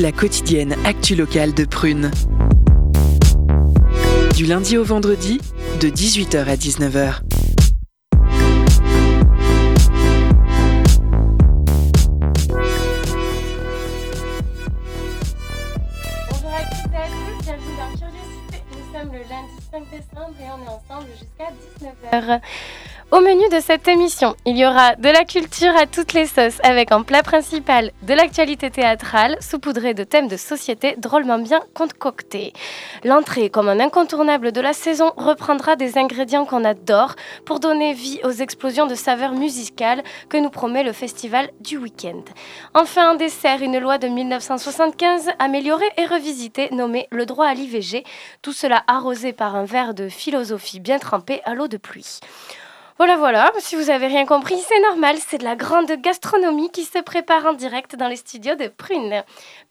La quotidienne actu locale de Prune. Du lundi au vendredi, de 18h à 19h. Bonjour à toutes et à tous, bienvenue dans Curiosité. Nous sommes le lundi 5 décembre et on est ensemble jusqu'à 19h. Au menu de cette émission, il y aura de la culture à toutes les sauces avec en plat principal de l'actualité théâtrale saupoudrée de thèmes de société drôlement bien concoctés. L'entrée, comme un incontournable de la saison, reprendra des ingrédients qu'on adore pour donner vie aux explosions de saveurs musicales que nous promet le festival du week-end. Enfin, un dessert, une loi de 1975 améliorée et revisitée nommée le droit à l'IVG, tout cela arrosé par un verre de philosophie bien trempé à l'eau de pluie. Voilà, voilà, si vous avez rien compris, c'est normal, c'est de la grande gastronomie qui se prépare en direct dans les studios de Prune.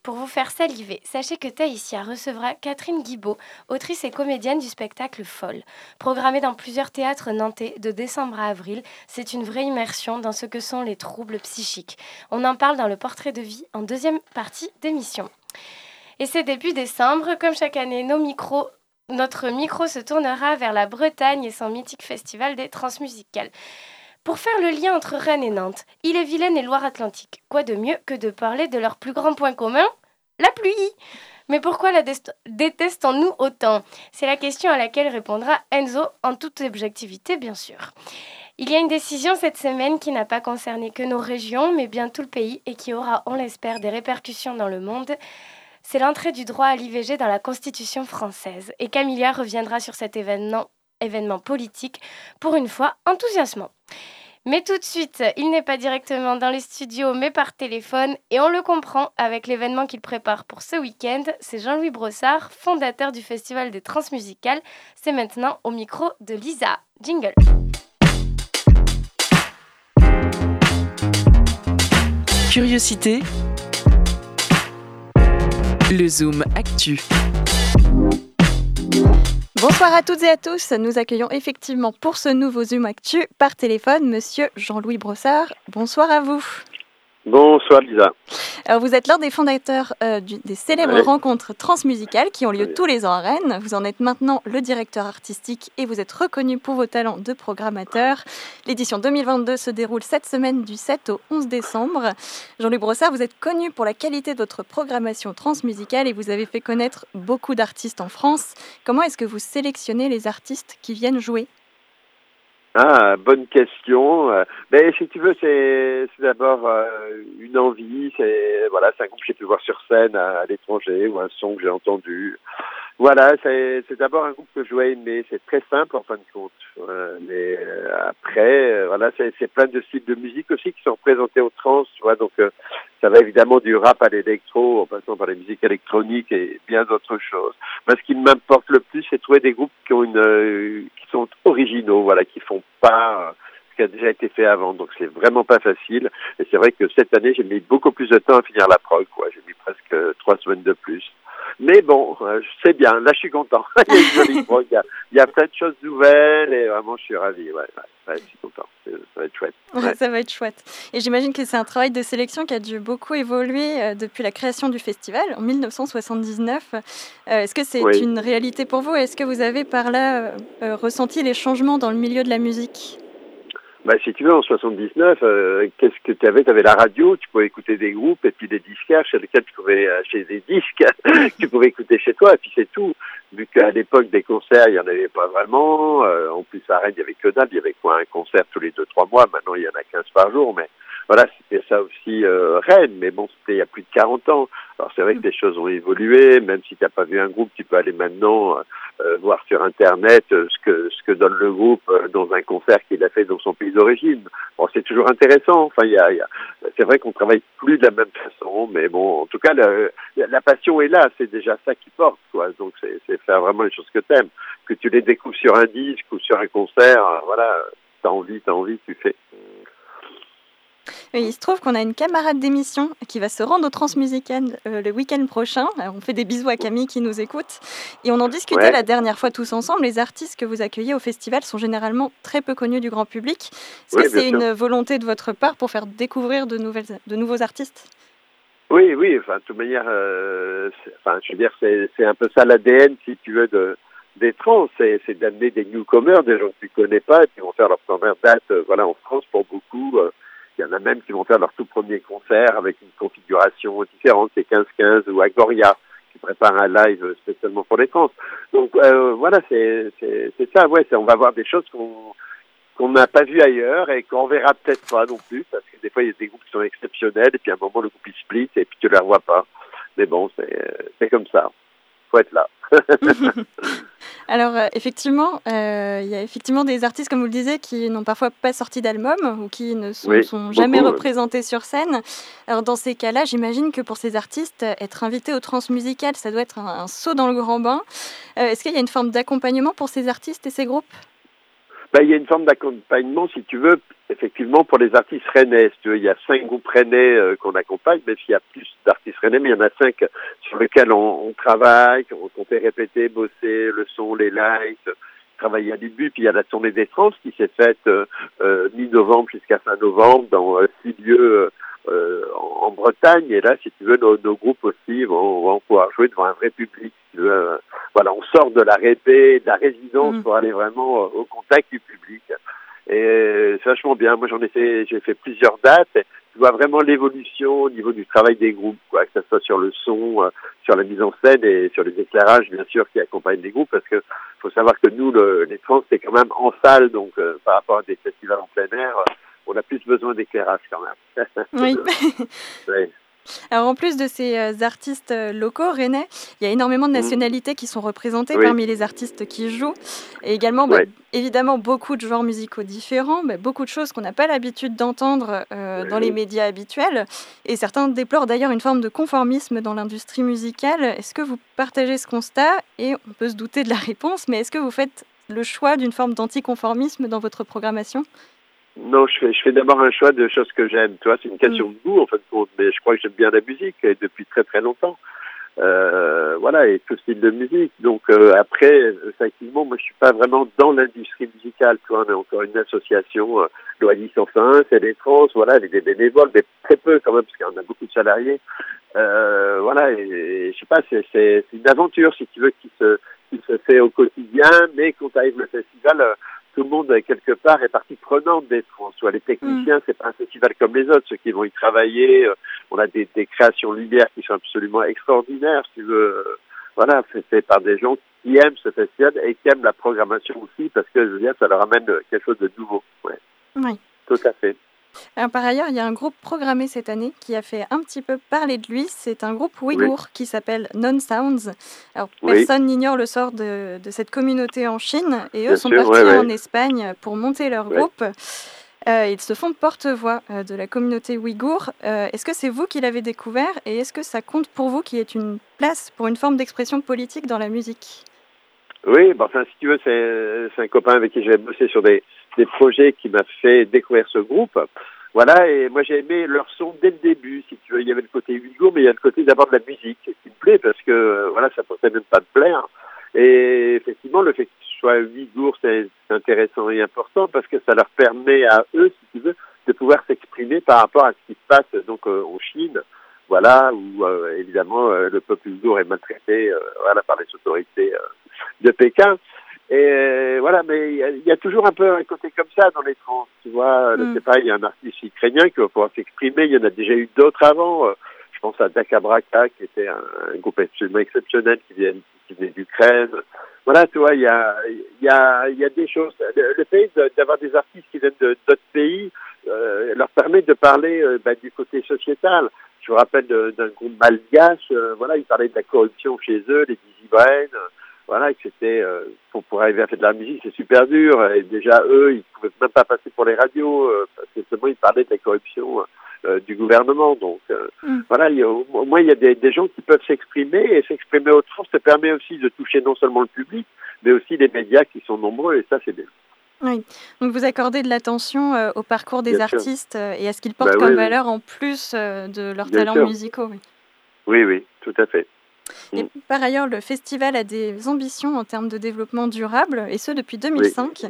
Pour vous faire saliver, sachez que Taïsia recevra Catherine Guibaud, autrice et comédienne du spectacle Folle. Programmée dans plusieurs théâtres nantais de décembre à avril, c'est une vraie immersion dans ce que sont les troubles psychiques. On en parle dans le portrait de vie en deuxième partie d'émission. Et c'est début décembre, comme chaque année, nos micros notre micro se tournera vers la Bretagne et son mythique festival des transmusicales. Pour faire le lien entre Rennes et Nantes, Ille-et-Vilaine et Loire-Atlantique, quoi de mieux que de parler de leur plus grand point commun La pluie Mais pourquoi la détestons-nous autant? C'est la question à laquelle répondra Enzo en toute objectivité, bien sûr. Il y a une décision cette semaine qui n'a pas concerné que nos régions, mais bien tout le pays et qui aura, on l'espère, des répercussions dans le monde c'est l'entrée du droit à l'IVG dans la Constitution française. Et Camilla reviendra sur cet événement, événement politique, pour une fois enthousiasmant. Mais tout de suite, il n'est pas directement dans les studios, mais par téléphone, et on le comprend avec l'événement qu'il prépare pour ce week-end. C'est Jean-Louis Brossard, fondateur du Festival des Transmusicales. C'est maintenant au micro de Lisa. Jingle. Curiosité le Zoom Actu. Bonsoir à toutes et à tous. Nous accueillons effectivement pour ce nouveau Zoom Actu par téléphone Monsieur Jean-Louis Brossard. Bonsoir à vous. Bonsoir Lisa. Alors vous êtes l'un des fondateurs euh, du, des célèbres rencontres transmusicales qui ont lieu tous les ans à Rennes. Vous en êtes maintenant le directeur artistique et vous êtes reconnu pour vos talents de programmateur. L'édition 2022 se déroule cette semaine du 7 au 11 décembre. Jean-Louis Brossard, vous êtes connu pour la qualité de votre programmation transmusicale et vous avez fait connaître beaucoup d'artistes en France. Comment est-ce que vous sélectionnez les artistes qui viennent jouer? Ah, bonne question. Mais ben, si tu veux, c'est d'abord euh, une envie. C'est voilà, c'est un groupe que j'ai pu voir sur scène à, l'étranger ou un son que j'ai entendu. Voilà, c'est d'abord un groupe que je dois aimer. C'est très simple en fin de compte. mais euh, après, euh, voilà, c'est plein de styles de musique aussi qui sont représentés au trans. Tu vois, donc ça va évidemment du rap à l'électro, en passant par les musiques électroniques et bien d'autres choses. Mais ce qui m'importe le plus, c'est trouver des groupes qui ont une, qui sont originaux, voilà, qui font pas qui a déjà été fait avant. Donc c'est vraiment pas facile. Et c'est vrai que cette année, j'ai mis beaucoup plus de temps à finir la prog, quoi. J'ai mis presque trois semaines de plus. Mais bon, euh, c'est bien. Là, je suis content. il y a une jolie prog. Il y, a, plein de choses nouvelles et vraiment, je suis ravi. Ouais, ouais, je suis content. Ça va être chouette. Ouais. ça va être chouette. Et j'imagine que c'est un travail de sélection qui a dû beaucoup évoluer euh, depuis la création du festival en 1979. Euh, Est-ce que c'est une réalité pour vous? Est-ce que vous avez par là euh, ressenti les changements dans le milieu de la musique? Bah, si tu veux, en 79, euh, qu'est-ce que tu avais Tu avais la radio, tu pouvais écouter des groupes et puis des disquaires chez lesquels tu pouvais acheter des disques, tu pouvais écouter chez toi et puis c'est tout. Vu qu'à l'époque des concerts, il n'y en avait pas vraiment. Euh, en plus, à Rennes, il y avait que dalle. Il y avait quoi Un concert tous les deux, trois mois. Maintenant, il y en a 15 par jour. Mais voilà, c'était ça aussi euh, Rennes. Mais bon, c'était il y a plus de 40 ans. Alors c'est vrai que les choses ont évolué. Même si tu n'as pas vu un groupe, tu peux aller maintenant euh, voir sur Internet euh, ce que ce que donne le groupe euh, dans un concert qu'il a fait dans son pays d'origine. Bon, c'est toujours intéressant. Enfin, il y a, y a c'est vrai qu'on travaille plus de la même façon, mais bon, en tout cas, la, la passion est là. C'est déjà ça qui porte, quoi. Donc, c'est faire vraiment les choses que t'aimes. Que tu les découvres sur un disque ou sur un concert, voilà, t'as envie, t'as envie, tu fais il se trouve qu'on a une camarade d'émission qui va se rendre au Transmusicales euh, le week-end prochain. on fait des bisous à Camille qui nous écoute. Et on en discutait la dernière fois tous ensemble. Les artistes que vous accueillez au festival sont généralement très peu connus du grand public. Est-ce que c'est une volonté de votre part pour faire découvrir de, nouvelles, de nouveaux artistes? Oui, oui, enfin, de toute manière, euh, enfin, je veux dire, c'est un peu ça l'ADN, si tu veux, de, des trans, c'est d'amener des newcomers, des gens que tu connais pas, et qui vont faire leur première date, euh, voilà, en France pour beaucoup. Euh, il y en a même qui vont faire leur tout premier concert avec une configuration différente, c'est 15-15 ou Agoria qui prépare un live spécialement pour les trans. Donc voilà, c'est ça, ouais, on va voir des choses qu'on n'a pas vu ailleurs et qu'on verra peut-être pas non plus, parce que des fois il y a des groupes qui sont exceptionnels et puis à un moment le groupe il split et puis tu les revois pas. Mais bon, c'est comme ça. Faut être là. Alors euh, effectivement, euh, il y a effectivement des artistes, comme vous le disiez, qui n'ont parfois pas sorti d'album ou qui ne sont, jamais représentés sur scène. Alors dans ces cas-là, j'imagine que pour ces artistes, être invité au transmusical, ça doit être un, saut dans le grand bain. Euh, est-ce qu'il y a une forme d'accompagnement pour ces artistes et ces groupes? Ben, il y a une forme d'accompagnement, si tu veux, effectivement, pour les artistes rennais. tu veux, il y a cinq groupes rennais euh, qu'on accompagne, même s'il y a plus d'artistes rennais, mais il y en a cinq sur lesquels on, travaille, qu'on fait répéter, bosser le son, les lights, travailler à début. Puis il y a la tournée des trans qui s'est faite euh, euh mi-novembre jusqu'à fin novembre dans euh, six lieux euh, en, Bretagne. Et là, si tu veux, nos, nos groupes aussi vont, vont, pouvoir jouer devant un vrai public. Euh, voilà, on sort de la répé, de la résidence mm. pour aller vraiment au contact du public. Et c'est vachement bien. Moi, j'en ai fait, j'ai fait plusieurs dates. Tu vois vraiment l'évolution au niveau du travail des groupes, quoi, que ce soit sur le son, sur la mise en scène et sur les éclairages, bien sûr, qui accompagnent les groupes, parce que faut savoir que nous, le, les trans, c'est quand même en salle, donc par rapport à des festivals en plein air, on a plus besoin d'éclairage quand même. oui. Alors en plus de ces euh, artistes euh, locaux rennais, il y a énormément de mmh. nationalités qui sont représentées parmi les artistes qui jouent. Et également, bah, évidemment, beaucoup de genres musicaux différents, bah, beaucoup de choses qu'on n'a pas l'habitude d'entendre euh, dans les médias habituels. Et certains déplorent d'ailleurs une forme de conformisme dans l'industrie musicale. Est-ce que vous partagez ce constat? Et on peut se douter de la réponse, mais est-ce que vous faites le choix d'une forme d'anticonformisme dans votre programmation? Non, je fais, je fais d'abord un choix de choses que j'aime. Tu vois, c'est une question mm. de goût en fait. Mais je crois que j'aime bien la musique et depuis très très longtemps. Euh, voilà, et tout style de musique. Donc euh, après, effectivement, moi je suis pas vraiment dans l'industrie musicale. Tu vois, on est encore une association, euh, l'OADI sans fin, c'est des trans, voilà, avec des bénévoles, mais très peu quand même, parce qu'on a beaucoup de salariés. Euh, voilà, et, je sais pas, c'est, c'est, une aventure, si tu veux, qui se, qui se fait au quotidien, mais quand tu arrives au festival, euh, tout le monde quelque part est partie prenante des trans. Soit les techniciens, mm. c'est pas un festival comme les autres, ceux qui vont y travailler. Euh, on a des, des créations lumière qui sont absolument extraordinaires. Si tu veux, voilà, c'est fait par des gens qui aiment ce festival et qui aiment la programmation aussi, parce que je veux dire, ça leur amène quelque chose de nouveau. Ouais. Oui. Tout à fait par ailleurs, il y a un groupe programmé cette année qui a fait un petit peu parler de lui. C'est un groupe ouïghour qui s'appelle Non Sounds. Alors, personne n'ignore le sort de, cette communauté en Chine et eux sont partis en Espagne pour monter leur groupe. Euh, ils se font porte-voix euh, de la communauté ouïghour. Euh, est-ce que c'est vous qui l'avez découvert et est-ce que ça compte pour vous qu'il y ait une place pour une forme d'expression politique dans la musique? Oui, bah, enfin, si tu veux, c'est un copain avec qui j'ai bossé sur des, des projets qui m'a fait découvrir ce groupe. Voilà, et moi j'ai aimé leur son dès le début, si tu veux. Il y avait le côté Hugo, mais il y a le côté d'abord de la musique qui me plaît parce que, euh, voilà, ça pourrait même pas me plaire. Et effectivement, le fait que ce soit Ouïghour, c'est intéressant et important parce que ça leur permet à eux, si tu veux, de pouvoir s'exprimer par rapport à ce qui se passe donc euh, en Chine, voilà, où euh, évidemment le peuple ouïghour est maltraité, voilà, par les autorités de Pékin. Et euh, voilà, mais il y, a toujours un peu un côté comme ça dans les trans, tu vois. Mm. C'est pas, il y a un artiste ukrainien qui va pouvoir s'exprimer. Il y en a déjà eu d'autres avant. Euh, je pense à Dakabraka, qui était un, groupe absolument exceptionnel qui vient qui venait d'Ukraine. Voilà, tu vois, il y a, il y a, il y a des choses. Le, fait d'avoir des artistes qui viennent d'autres pays euh, leur permet de parler euh, bah, du côté sociétal. Je me rappelle d'un groupe malgache. voilà, ils parlaient de la corruption chez eux, les Dizzy Brain voilà, que c'était euh, pour, pour arriver à faire de la musique, c'est super dur. Et déjà eux, ils pouvaient même pas passer pour les radios euh, parce que seulement ils parlaient de la corruption euh, du gouvernement. Donc mm. voilà, il y a, au moins il y a des, des gens qui peuvent s'exprimer et s'exprimer autrement, ça permet aussi de toucher non seulement le public, mais aussi les médias qui sont nombreux et ça c'est bien. Oui, donc vous accordez de l'attention au parcours des artistes et à ce qu'ils portent bah comme valeur en plus de leurs talents musicaux. Oui. oui, oui, tout à fait. Et mm. par ailleurs, le festival a des ambitions en termes de développement durable, et ce depuis 2005.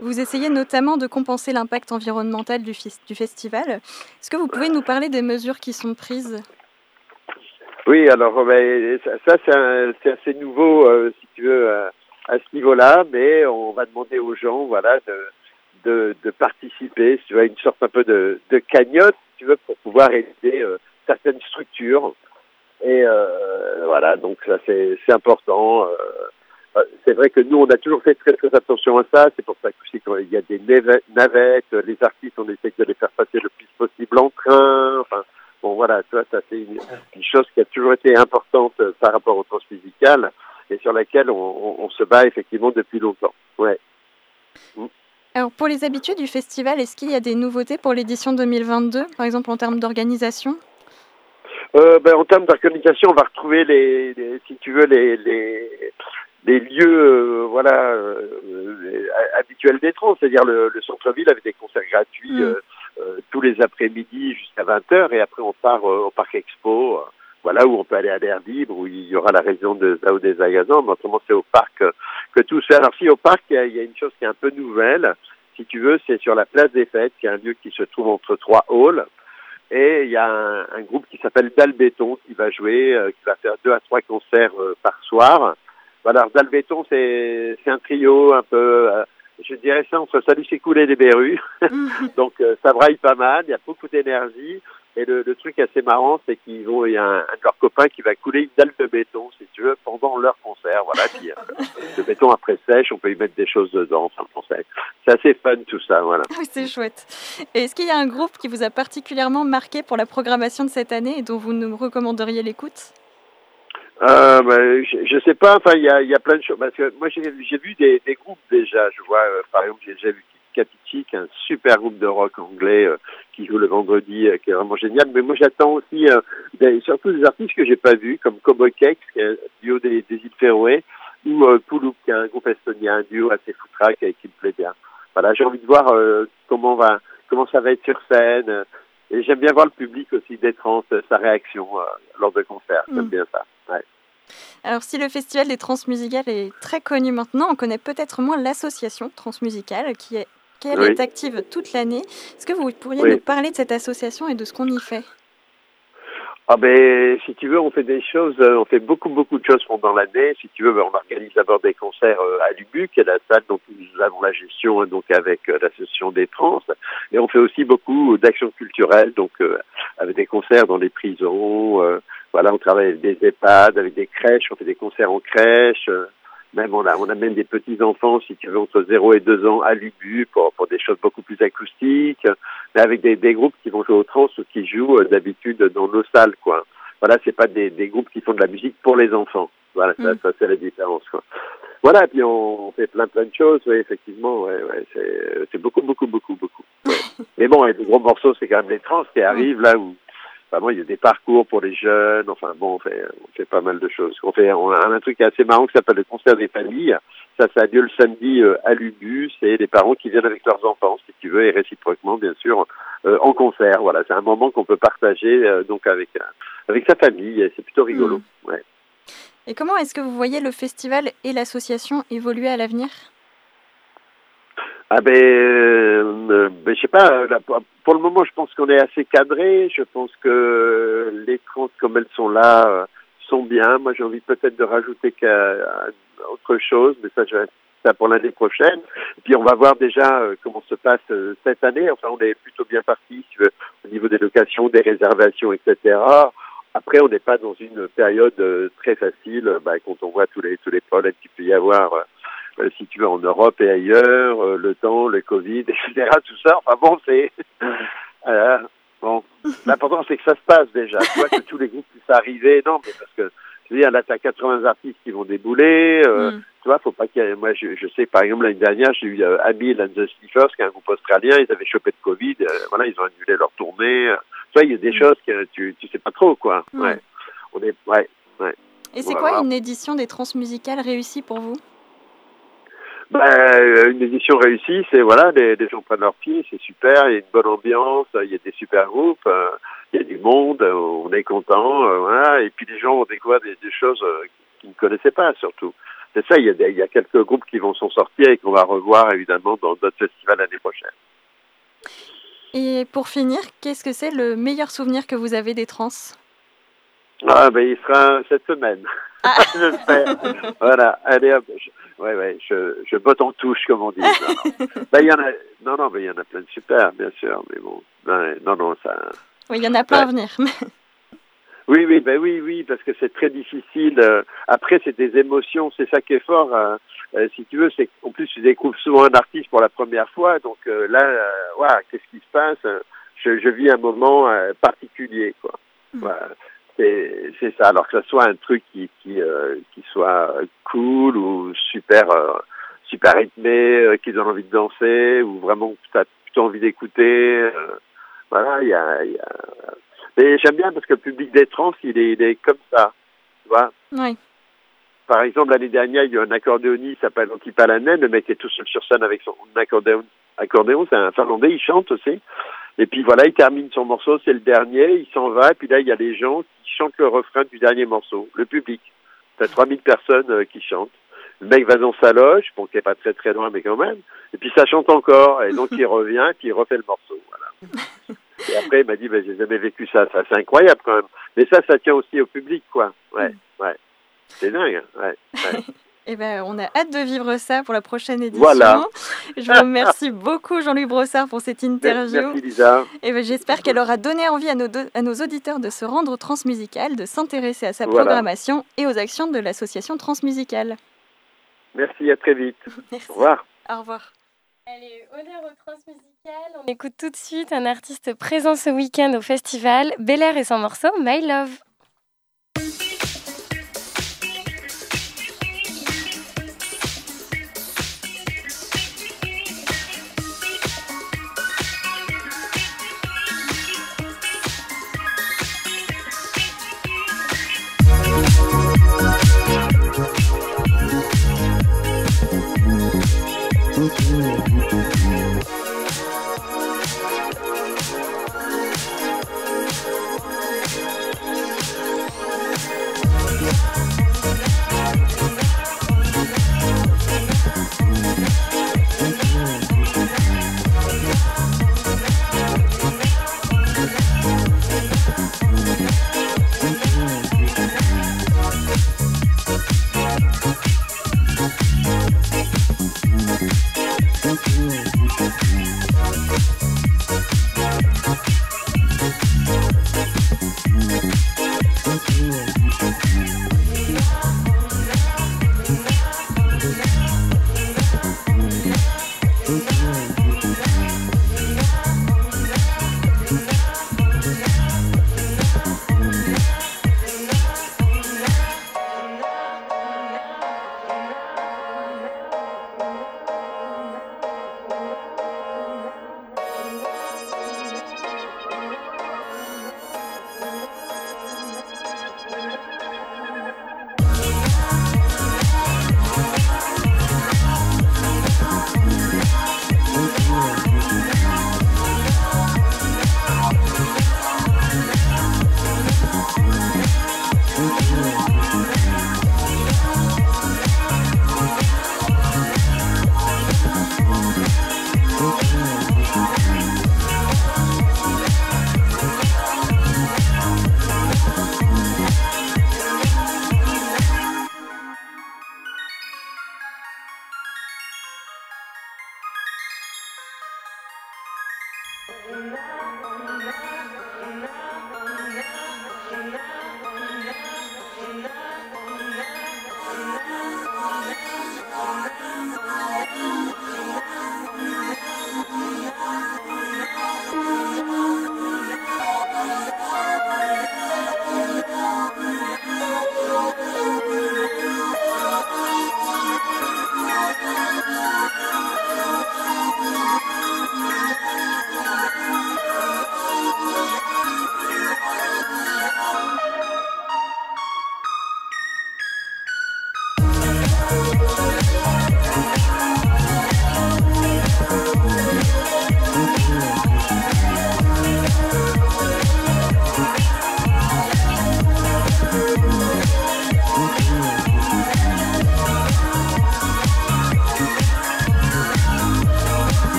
Vous essayez notamment de compenser l'impact environnemental du, du festival. Est-ce que vous pouvez nous parler des mesures qui sont prises? Oui, alors ça, c'est assez nouveau, si tu veux, à ce niveau-là, mais on va demander aux gens, voilà, de, de, participer, tu vois, une sorte un peu de, de cagnotte, si tu veux, pour pouvoir aider certaines structures. Et voilà, donc ça c'est important. Euh, c'est vrai que nous, on a toujours fait très très attention à ça. C'est pour ça que quand y a des navettes, les artistes, on essaie de les faire passer le plus possible en train. Enfin, bon voilà, ça, c'est une, chose qui a toujours été importante euh, par rapport au transmusical et sur laquelle on, se bat effectivement depuis longtemps. Ouais. Mm. Alors pour les habitués du festival, est-ce qu'il y a des nouveautés pour l'édition 2022, par exemple en termes d'organisation? Euh, ben, en termes d'organisation, on va retrouver les, les, si tu veux, les, les, des lieux euh, voilà euh, euh, habituels des trans, c'est-à-dire le, centre-ville avec des concerts gratuits mm. tous les après-midi jusqu'à 20h et après on part au parc expo voilà où on peut aller à l'air libre où il y aura la région de Zao des Agazans mais autrement c'est au parc que tout se fait alors si au parc il y, a, une chose qui est un peu nouvelle si tu veux c'est sur la place des fêtes. Qui est un lieu qui se trouve entre trois halls et il y a un, groupe qui s'appelle Dalbéton qui va jouer, qui va faire deux à trois concerts par soir. Voilà, Dalbéton, c'est un trio un peu, euh, je dirais ça, entre Salut c'est coulé des berrues. Donc euh, ça braille pas mal, il y a beaucoup d'énergie. Et le, le, truc assez marrant, c'est qu'ils vont, il y a un, de leurs copains qui va couler une dalle de béton, si tu veux, pendant leur concert. Voilà, puis euh, le béton après sèche, on peut y mettre des choses dedans. Enfin, c'est assez fun tout ça, voilà. Oui, c'est chouette. Et est-ce qu'il y a un groupe qui vous a particulièrement marqué pour la programmation de cette année et dont vous nous recommanderiez l'écoute? Euh, ben, je, je, sais pas, enfin, il y a, y a plein de choses. Parce que moi, j'ai vu des, des, groupes déjà. Je vois, euh, par exemple, j'ai déjà vu Capitic, un super groupe de rock anglais euh, qui joue le vendredi, euh, qui est vraiment génial. Mais moi, j'attends aussi des, surtout des artistes que j'ai pas vus, comme Cowboy Cakes, qui est un duo des, des îles Féroé, ou Pouloup, qui est un groupe estonien, un duo assez foutraque et qui me plaît bien. Voilà, j'ai envie de voir comment va, comment ça va être sur scène. et j'aime bien voir le public aussi des trans, sa réaction lors de concerts. J'aime mm. bien ça. Ouais. Alors si le festival des transmusicales est très connu maintenant, on connaît peut-être moins l'association transmusicale qui est, est active toute l'année. Est-ce que vous pourriez nous parler de cette association et de ce qu'on y fait? Ah ben, si tu veux, on fait des choses, euh, on fait beaucoup beaucoup de choses pendant l'année. Si tu veux, ben, on organise d'abord des concerts euh, à l'UBU, qui est la salle dont nous avons la gestion hein, donc avec euh, l'association des trans. Et on fait aussi beaucoup d'actions culturelles, donc avec des concerts dans les prisons, voilà, on travaille avec des EHPAD, avec des crèches, on fait des concerts en crèche. Même on a, on même des petits enfants, si tu veux, entre 0 et 2 ans à l'UBU pour, pour des choses beaucoup plus acoustiques, mais avec des, des groupes qui vont jouer au trans ou qui jouent euh, d'habitude dans nos salles, quoi. Voilà, c'est pas des, des groupes qui font de la musique pour les enfants. Voilà, ça, mm. ça c'est la différence, quoi. Voilà, puis on, fait plein plein de choses, oui, effectivement, ouais, ouais, c'est beaucoup, beaucoup, beaucoup, beaucoup. Mais bon, les gros morceaux, c'est quand même les trans qui arrivent là où il y a des parcours pour les jeunes. Enfin bon, on fait, on fait pas mal de choses. On fait on a un truc assez marrant qui s'appelle le concert des familles. Ça, ça a lieu le samedi euh, à l'UBU. C'est les parents qui viennent avec leurs enfants, si tu veux, et réciproquement, bien sûr, euh, en concert. Voilà, c'est un moment qu'on peut partager euh, donc avec avec sa famille. C'est plutôt rigolo. Mmh. Ouais. Et comment est-ce que vous voyez le festival et l'association évoluer à l'avenir? Ah ben, euh, ben, je sais pas. pour le moment, je pense qu'on est assez cadré. Je pense que les trans comme elles sont là euh, sont bien. Moi, j'ai envie peut-être de rajouter autre chose, mais ça, je ça pour l'année prochaine. Puis on va voir déjà euh, comment se passe cette année. Enfin, on est plutôt bien parti veux, au niveau des locations, des réservations, etc. Après, on n'est pas dans une période très facile. Bah, quand on voit tous les tous les problèmes qu'il peut y avoir euh, si tu veux, en Europe et ailleurs, euh, le temps, le Covid, etc., tout ça. Enfin bon, c'est... Euh, bon, l'important, c'est que ça se passe déjà. Tu vois, que tous les groupes puissent arriver. Non, mais parce que, tu veux là, tu as 80 artistes qui vont débouler. Mm. Tu vois, faut pas qu'il y ait... Moi, je, je sais, par exemple, l'année dernière, j'ai eu euh, Abil and the Sniffers, qui est un groupe australien. Ils avaient chopé de Covid. voilà, ils ont annulé leur tournée. Tu vois, il y a des mm. choses que tu, tu sais pas trop, quoi. Mm. Ouais. On est... Ouais, ouais. Et c'est quoi une édition des transmusicales réussie pour vous? Ben, une édition réussie, c'est voilà, des, des gens prennent leurs pieds, c'est super, il y a une bonne ambiance, il y a des super groupes, euh, il y a du monde, on est content, euh, voilà, et puis les gens ont découvert des, des choses qu'ils ne connaissaient pas surtout. C'est ça, il y, a il y a quelques groupes qui vont s'en sortir et qu'on va revoir évidemment dans d'autres festivals l'année prochaine. Et pour finir, qu'est-ce que c'est le meilleur souvenir que vous avez des trans? Ah, ben il sera cette semaine. Ah. J'espère. voilà, allez hop. Je, ouais, ouais, je, je botte en touche, comme on dit. Non, non. ben, il y en a, non, non, mais il y en a plein de super, bien sûr, mais bon. Non, non, ça. Oui, il y en a plein à venir. oui, oui, ben oui, oui, parce que c'est très difficile. Euh, après, c'est des émotions, c'est ça qui est fort. Hein. Euh, si tu veux, c'est qu'en plus, tu découvres souvent un artiste pour la première fois, donc euh, là, voilà, qu'est-ce qui se passe je, je, vis un moment particulier, quoi. Mm. Voilà c'est ça. Alors que ce soit un truc qui qui, euh, qui soit cool ou super euh, super rythmé, euh, qui donne envie de danser ou vraiment tu as plutôt envie d'écouter. Voilà, il y a, y a... Mais j'aime bien parce que le public des trans, il est, il est comme ça, tu vois. Oui. Par exemple, l'année dernière, il y a un accordéoniste qui s'appelle Antipalanen. Le mec est tout seul sur scène avec son accordéon. Accordéon, c'est un Finlandais, il chante aussi. Et puis voilà, il termine son morceau, c'est le dernier, il s'en va, et puis là, il y a les gens qui chantent le refrain du dernier morceau, le public. T'as 3000 personnes euh, qui chantent. Le mec va dans sa loge, bon, qui est pas très très loin, mais quand même. Et puis ça chante encore, et donc il revient, et puis il refait le morceau, voilà. Et après, il m'a dit, ben, j'ai jamais vécu ça, ça c'est incroyable quand même. Mais ça, ça tient aussi au public, quoi. Ouais, ouais. C'est dingue, hein. ouais. ouais. Eh ben, on a hâte de vivre ça pour la prochaine édition. Voilà. Je vous remercie beaucoup, Jean-Louis Brossard, pour cette interview. Merci, Lisa. Eh ben, j'espère qu'elle aura donné envie à nos, à nos auditeurs de se rendre au Transmusical, de s'intéresser à sa programmation et aux actions de l'association Transmusicale. Merci, à très vite. Merci. Au revoir. Au revoir. Allez, honneur au Transmusical. On écoute tout de suite un artiste présent ce week-end au festival, Bel Air et son morceau My Love.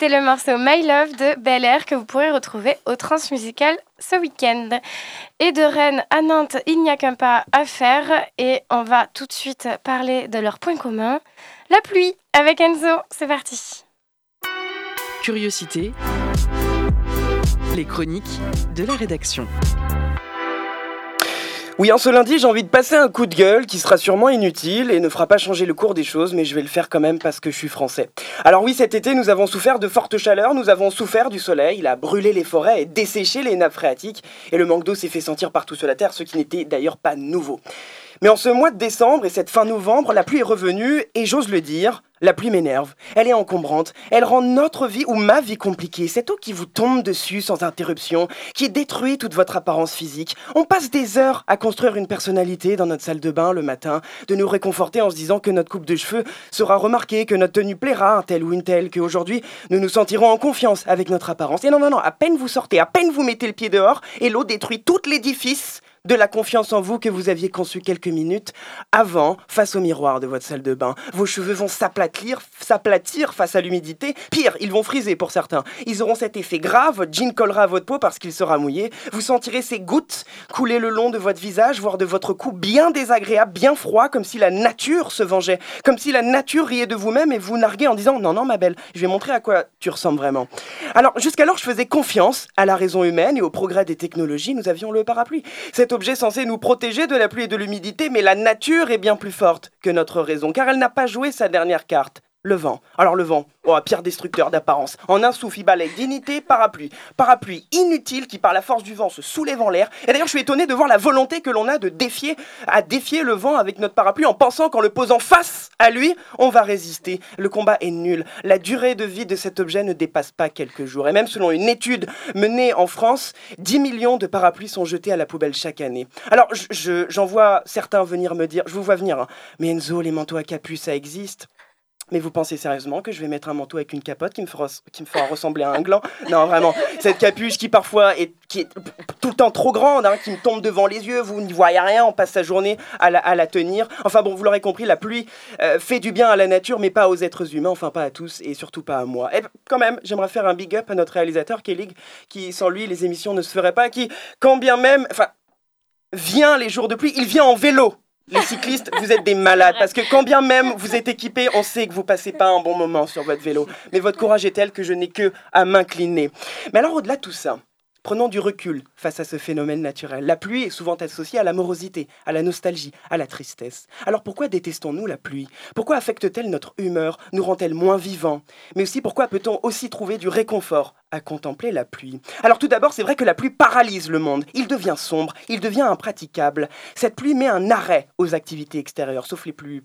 C'était le morceau My Love de Bel Air que vous pourrez retrouver au Transmusical ce week-end. Et de Rennes à Nantes, il n'y a qu'un pas à faire et on va tout de suite parler de leur point commun, la pluie avec Enzo. C'est parti. Curiosité, les chroniques de la rédaction. Oui, en ce lundi, j'ai envie de passer un coup de gueule qui sera sûrement inutile et ne fera pas changer le cours des choses, mais je vais le faire quand même parce que je suis français. Alors oui, cet été, nous avons souffert de fortes chaleurs, nous avons souffert du soleil, il a brûlé les forêts et desséché les nappes phréatiques, et le manque d'eau s'est fait sentir partout sur la Terre, ce qui n'était d'ailleurs pas nouveau. Mais en ce mois de décembre et cette fin novembre, la pluie est revenue et j'ose le dire, la pluie m'énerve. Elle est encombrante. Elle rend notre vie ou ma vie compliquée. Cette eau qui vous tombe dessus sans interruption, qui détruit toute votre apparence physique. On passe des heures à construire une personnalité dans notre salle de bain le matin, de nous réconforter en se disant que notre coupe de cheveux sera remarquée, que notre tenue plaira un tel ou une telle, qu'aujourd'hui nous nous sentirons en confiance avec notre apparence. Et non, non, non, à peine vous sortez, à peine vous mettez le pied dehors, et l'eau détruit tout l'édifice de la confiance en vous que vous aviez conçu quelques minutes avant face au miroir de votre salle de bain. Vos cheveux vont s'aplatir, s'aplatir face à l'humidité. Pire, ils vont friser pour certains. Ils auront cet effet grave, votre jean collera à votre peau parce qu'il sera mouillé. Vous sentirez ces gouttes couler le long de votre visage, voire de votre cou, bien désagréable, bien froid, comme si la nature se vengeait, comme si la nature riait de vous-même et vous narguait en disant non, non, ma belle, je vais montrer à quoi tu ressembles vraiment. Alors, jusqu'alors, je faisais confiance à la raison humaine et au progrès des technologies. Nous avions le parapluie objet censé nous protéger de la pluie et de l'humidité, mais la nature est bien plus forte que notre raison, car elle n'a pas joué sa dernière carte. Le vent. Alors le vent, oh, pire destructeur d'apparence. En un souffle, il balaye dignité, parapluie. Parapluie inutile qui, par la force du vent, se soulève en l'air. Et d'ailleurs, je suis étonné de voir la volonté que l'on a de défier, à défier le vent avec notre parapluie en pensant qu'en le posant face à lui, on va résister. Le combat est nul. La durée de vie de cet objet ne dépasse pas quelques jours. Et même selon une étude menée en France, 10 millions de parapluies sont jetés à la poubelle chaque année. Alors, j'en vois certains venir me dire, je vous vois venir, hein, mais Enzo, les manteaux à capuce, ça existe? Mais vous pensez sérieusement que je vais mettre un manteau avec une capote qui me fera, qui me fera ressembler à un gland? Non, vraiment. Cette capuche qui parfois est, qui est tout le temps trop grande, hein, qui me tombe devant les yeux, vous n'y voyez rien, on passe sa journée à la, à la tenir. Enfin bon, vous l'aurez compris, la pluie euh, fait du bien à la nature, mais pas aux êtres humains, enfin pas à tous et surtout pas à moi. Et quand même, j'aimerais faire un big up à notre réalisateur, Kelly, qui sans lui, les émissions ne se feraient pas, qui, quand bien même, enfin, vient les jours de pluie, il vient en vélo les cyclistes, vous êtes des malades. Parce que quand bien même vous êtes équipés, on sait que vous passez pas un bon moment sur votre vélo. Mais votre courage est tel que je n'ai que à m'incliner. Mais alors, au-delà de tout ça, Prenons du recul face à ce phénomène naturel. La pluie est souvent associée à l'amorosité, à la nostalgie, à la tristesse. Alors pourquoi détestons-nous la pluie? Pourquoi affecte-t-elle notre humeur Nous rend-elle moins vivants? Mais aussi pourquoi peut-on aussi trouver du réconfort à contempler la pluie Alors tout d'abord, c'est vrai que la pluie paralyse le monde. Il devient sombre, il devient impraticable. Cette pluie met un arrêt aux activités extérieures, sauf les plus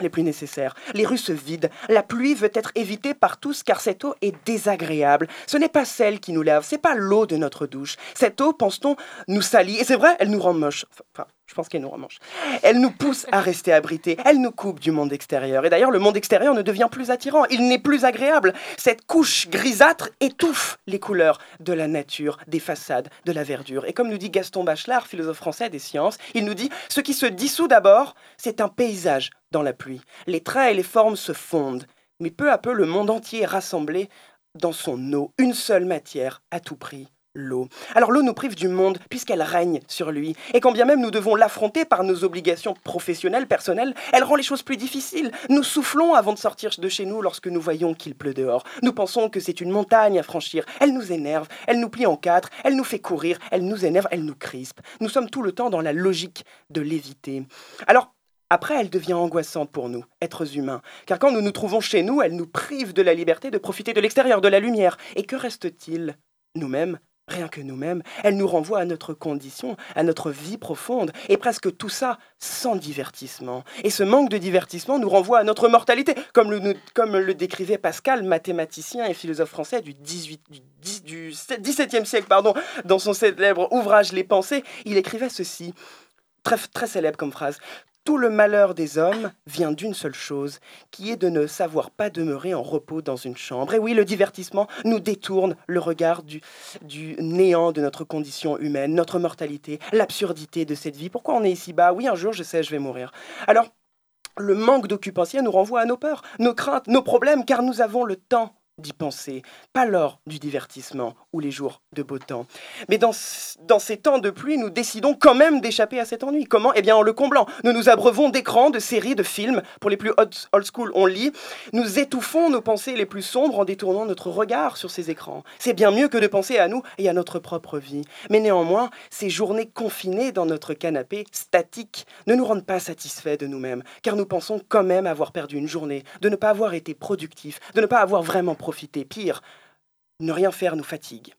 les plus nécessaires. Les rues se vident. La pluie veut être évitée par tous car cette eau est désagréable. Ce n'est pas celle qui nous lave, c'est pas l'eau de notre douche. Cette eau, pense-t-on, nous salit. Et c'est vrai, elle nous rend moche. Enfin, je pense qu'elle nous rend moche. Elle nous pousse à rester abrités. Elle nous coupe du monde extérieur. Et d'ailleurs, le monde extérieur ne devient plus attirant. Il n'est plus agréable. Cette couche grisâtre étouffe les couleurs de la nature, des façades, de la verdure. Et comme nous dit Gaston Bachelard, philosophe français des sciences, il nous dit ce qui se dissout d'abord, c'est un paysage dans la pluie. Les traits et les formes se fondent, mais peu à peu le monde entier est rassemblé dans son eau, une seule matière à tout prix, l'eau. Alors l'eau nous prive du monde puisqu'elle règne sur lui. Et quand bien même nous devons l'affronter par nos obligations professionnelles, personnelles, elle rend les choses plus difficiles. Nous soufflons avant de sortir de chez nous lorsque nous voyons qu'il pleut dehors. Nous pensons que c'est une montagne à franchir. Elle nous énerve, elle nous plie en quatre, elle nous fait courir, elle nous énerve, elle nous crispe. Nous sommes tout le temps dans la logique de l'éviter. Alors après, elle devient angoissante pour nous, êtres humains, car quand nous nous trouvons chez nous, elle nous prive de la liberté de profiter de l'extérieur, de la lumière. Et que reste-t-il Nous-mêmes, rien que nous-mêmes. Elle nous renvoie à notre condition, à notre vie profonde, et presque tout ça sans divertissement. Et ce manque de divertissement nous renvoie à notre mortalité, comme le, décrivait Pascal, mathématicien et philosophe français du, 18, du, 17e siècle, pardon, dans son célèbre ouvrage Les Pensées. Il écrivait ceci, très célèbre comme phrase. Tout le malheur des hommes vient d'une seule chose, qui est de ne savoir pas demeurer en repos dans une chambre. Et oui, le divertissement nous détourne le regard du, néant de notre condition humaine, notre mortalité, l'absurdité de cette vie. Pourquoi on est ici bas Oui, un jour, je sais, je vais mourir. Alors, le manque d'occupation nous renvoie à nos peurs, nos craintes, nos problèmes, car nous avons le temps d'y penser, pas lors du divertissement ou les jours de beau temps. Mais dans, dans ces temps de pluie, nous décidons quand même d'échapper à cet ennui. Comment? Eh bien en le comblant. Nous nous abreuvons d'écrans, de séries, de films. Pour les plus old school, on lit. Nous étouffons nos pensées les plus sombres en détournant notre regard sur ces écrans. C'est bien mieux que de penser à nous et à notre propre vie. Mais néanmoins, ces journées confinées dans notre canapé statique ne nous rendent pas satisfaits de nous-mêmes, car nous pensons quand même avoir perdu une journée, de ne pas avoir été productifs, de ne pas avoir vraiment profiter. Pire, ne rien faire nous fatigue.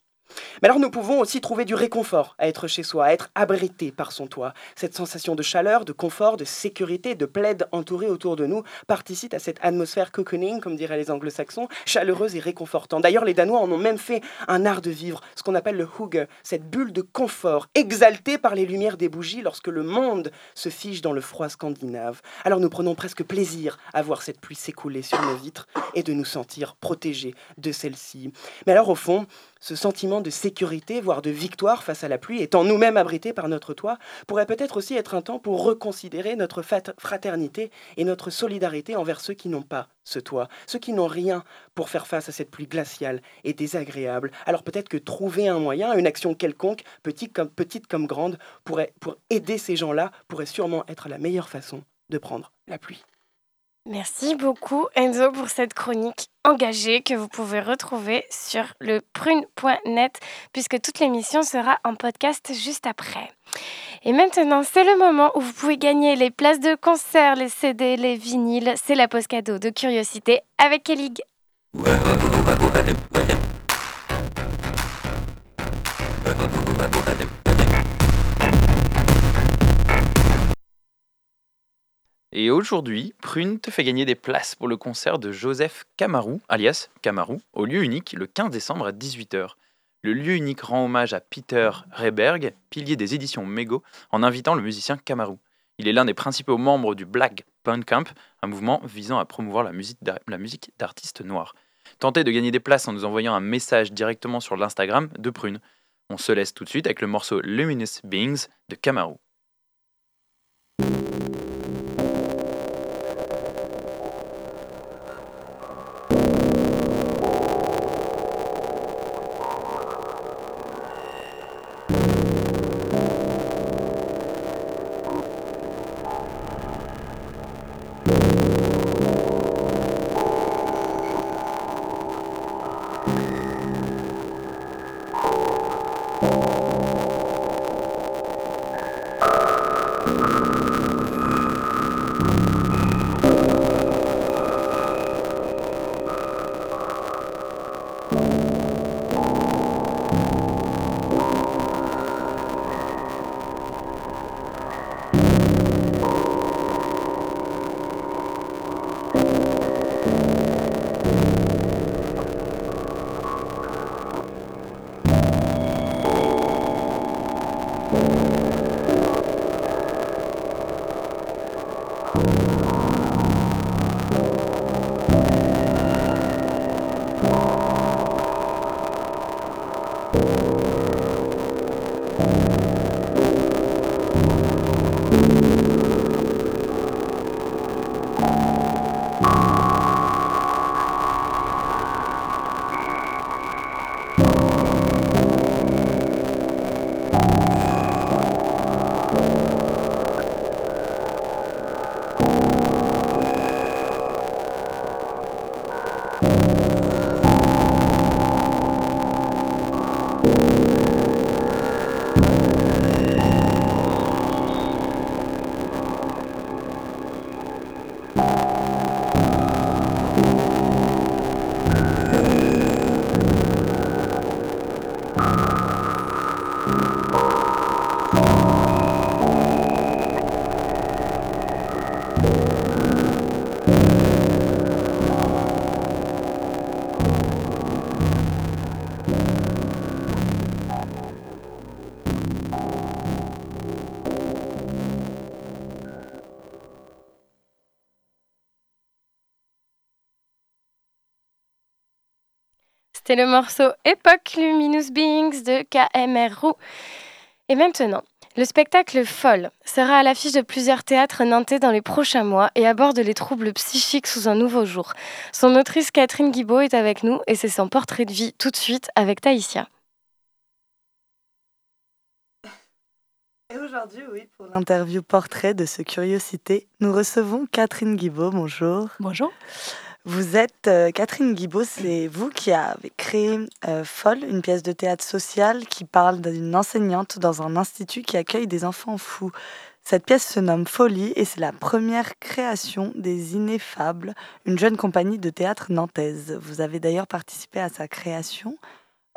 Mais alors nous pouvons aussi trouver du réconfort à être chez soi, à être abrité par son toit. Cette sensation de chaleur, de confort, de sécurité, de plaide entourée autour de nous participe à cette atmosphère cocooning, comme diraient les anglo-saxons, chaleureuse et réconfortante. D'ailleurs, les Danois en ont même fait un art de vivre, ce qu'on appelle le hugge, cette bulle de confort, exaltée par les lumières des bougies lorsque le monde se fige dans le froid scandinave. Alors nous prenons presque plaisir à voir cette pluie s'écouler sur nos vitres et de nous sentir protégés de celle-ci. Mais alors au fond, ce sentiment de sécurité, voire de victoire face à la pluie, étant nous-mêmes abrités par notre toit, pourrait peut-être aussi être un temps pour reconsidérer notre fraternité et notre solidarité envers ceux qui n'ont pas ce toit, ceux qui n'ont rien pour faire face à cette pluie glaciale et désagréable. Alors peut-être que trouver un moyen, une action quelconque, petite comme, petite comme grande, pourrait, pour aider ces gens-là, pourrait sûrement être la meilleure façon de prendre la pluie. Merci beaucoup Enzo pour cette chronique engagée que vous pouvez retrouver sur le prune.net puisque toute l'émission sera en podcast juste après. Et maintenant, c'est le moment où vous pouvez gagner les places de concert, les CD, les vinyles. C'est la pause cadeau de curiosité avec Kellig. Et aujourd'hui, Prune te fait gagner des places pour le concert de Joseph Camarou, alias Camarou, au lieu unique le 15 décembre à 18h. Le lieu unique rend hommage à Peter Reberg, pilier des éditions Mego, en invitant le musicien Camarou. Il est l'un des principaux membres du Black Punk Camp, un mouvement visant à promouvoir la musique d'artistes noirs. Tentez de gagner des places en nous envoyant un message directement sur l'Instagram de Prune. On se laisse tout de suite avec le morceau Luminous Beings de Camarou. C'était le morceau Époque Luminous Beings de KMRU. Et maintenant, le spectacle Folle sera à l'affiche de plusieurs théâtres nantais dans les prochains mois et aborde les troubles psychiques sous un nouveau jour. Son autrice Catherine Guibaud est avec nous et c'est son portrait de vie tout de suite avec Taïsia. Et aujourd'hui, oui, pour l'interview portrait de ce Curiosité, nous recevons Catherine Guibaud. Bonjour. Bonjour. Vous êtes euh, Catherine Guibaud, c'est vous qui avez créé euh, Folle, une pièce de théâtre social qui parle d'une enseignante dans un institut qui accueille des enfants fous. Cette pièce se nomme Folie et c'est la première création des Ineffables, une jeune compagnie de théâtre nantaise. Vous avez d'ailleurs participé à sa création.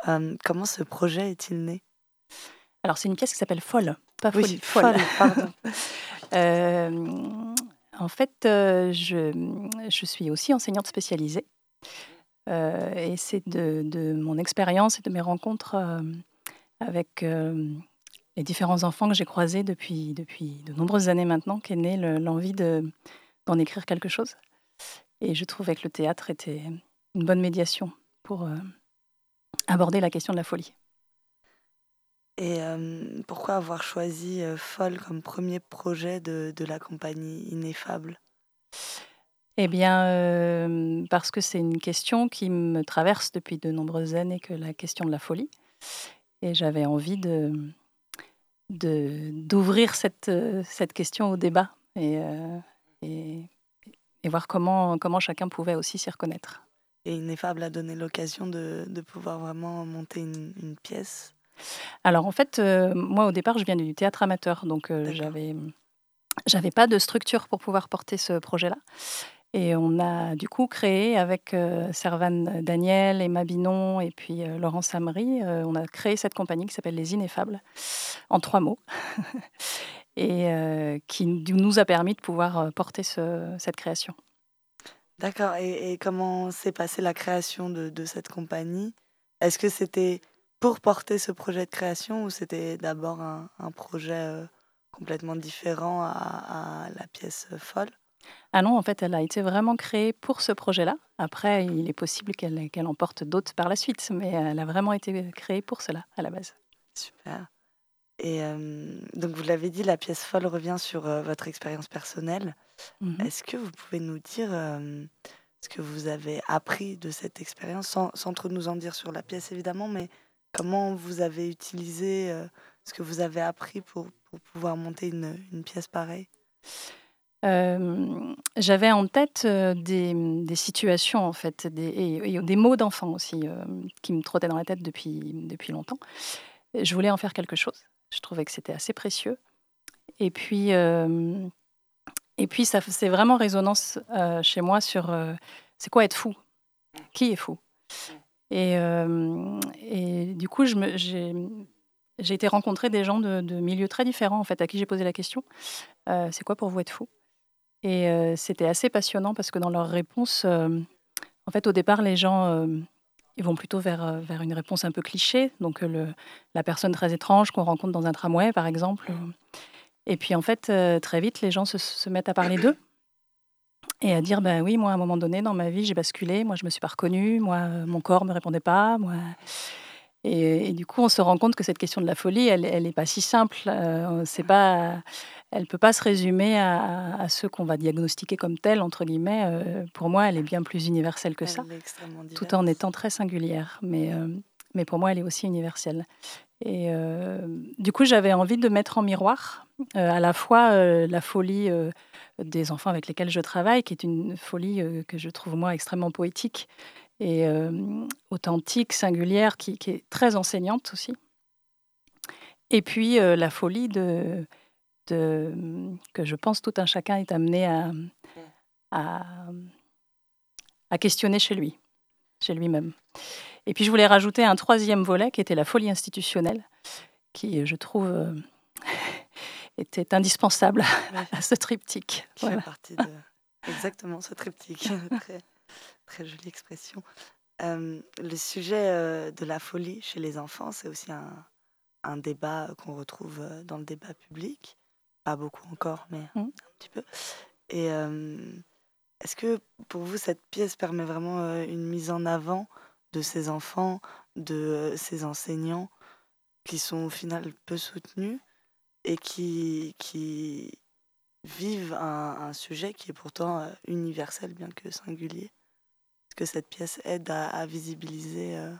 Euh, comment ce projet est-il né? Alors c'est une pièce qui s'appelle Folle, pas Oui, Folie. Folle, pardon. En fait, euh, je, je suis aussi enseignante spécialisée. Euh, et c'est de, de mon expérience et de mes rencontres euh, avec les différents enfants que j'ai croisés depuis, depuis de nombreuses années maintenant qu'est née le- l'envie de- d'en écrire quelque chose. Et je trouvais que le théâtre était une bonne médiation pour aborder la question de la folie. Et euh, pourquoi avoir choisi euh, Folle comme premier projet de, de la compagnie Ineffable? Eh bien, euh, parce que c'est une question qui me traverse depuis de nombreuses années que la question de la folie. Et j'avais envie de de- d'ouvrir cette, cette question au débat et, et, et voir comment, comment chacun pouvait aussi s'y reconnaître. Et Ineffable a donné l'occasion de, de pouvoir vraiment monter une, une pièce? Alors en fait, euh, moi au départ, je viens du théâtre amateur, donc euh, j'avais j'avais pas de structure pour pouvoir porter ce projet-là. Et on a du coup créé avec euh, Servan Daniel, Emma Binon et puis euh, Laurent Samry, euh, on a créé cette compagnie qui s'appelle Les Ineffables, en trois mots, et qui nous a permis de pouvoir porter ce- cette création. D'accord. Et, et comment s'est passée la création de, de cette compagnie? Est-ce que c'était pour porter ce projet de création ou c'était d'abord un, un projet euh, complètement différent à, à la pièce folle? Ah non, en fait, elle a été vraiment créée pour ce projet-là. Après, il est possible qu'elle qu'elle en porte d'autres par la suite, mais elle a vraiment été créée pour cela à la base. Super. Et euh, donc, vous l'avez dit, la pièce folle revient sur euh, votre expérience personnelle. Mhm. Est-ce que vous pouvez nous dire euh, ce que vous avez appris de cette expérience, sans, sans trop nous en dire sur la pièce évidemment, mais comment vous avez utilisé euh, ce que vous avez appris pour, pour pouvoir monter une, une pièce pareille? Euh, J'avais en tête euh, des, des situations, en fait, des, et, des mots d'enfants aussi, qui me trottaient dans la tête depuis, depuis longtemps. Je voulais en faire quelque chose. Je trouvais que c'était assez précieux. Et puis, et puis ça c'est vraiment résonance chez moi sur c'est quoi être fou? Qui est fou? Et, euh, et du coup, j'ai été rencontrer des gens de, milieux très différents, en fait, à qui j'ai posé la question euh, c'est quoi pour vous être fou? Et euh, c'était assez passionnant parce que dans leurs réponses, en fait, au départ, les gens ils vont plutôt vers, vers une réponse un peu cliché. Donc, la personne très étrange qu'on rencontre dans un tramway, par exemple. Et puis, en fait, très vite, les gens se mettent à parler d'eux et à dire ben oui, moi, à un moment donné, dans ma vie, j'ai basculé. Moi, je me suis pas reconnue. Moi, euh, mon corps me répondait pas. Moi. Et, et du coup, on se rend compte que cette question de la folie, elle, elle est pas si simple. Euh, c'est pas, elle peut pas se résumer à, à ceux qu'on va diagnostiquer comme tels entre guillemets. Euh, pour moi, elle est bien plus universelle que ça Elle tout en étant très singulière. Mais, euh, mais pour moi, elle est aussi universelle. Et euh, du coup, j'avais envie de mettre en miroir euh, à la fois euh, la folie des enfants avec lesquels je travaille, qui est une folie que je trouve moi extrêmement poétique et authentique, singulière, qui, est très enseignante aussi. Et puis la folie de, que je pense tout un chacun est amené à, à questionner chez lui, chez lui-même. Et puis je voulais rajouter un troisième volet qui était la folie institutionnelle, qui je trouve euh, était indispensable Ouais. à ce triptyque. qui Voilà. fait partie de exactement ce triptyque. très, très jolie expression. Euh, le sujet euh, de la folie chez les enfants, c'est aussi un, un débat qu'on retrouve euh, dans le débat public. Pas beaucoup encore, mais Mm. un petit peu. Et euh, est-ce que pour vous, cette pièce permet vraiment euh, une mise en avant de ces enfants, de ces enseignants qui sont au final peu soutenus et qui, qui vivent un, sujet qui est pourtant euh, universel, bien que singulier. Est-ce que cette pièce aide à, visibiliser euh?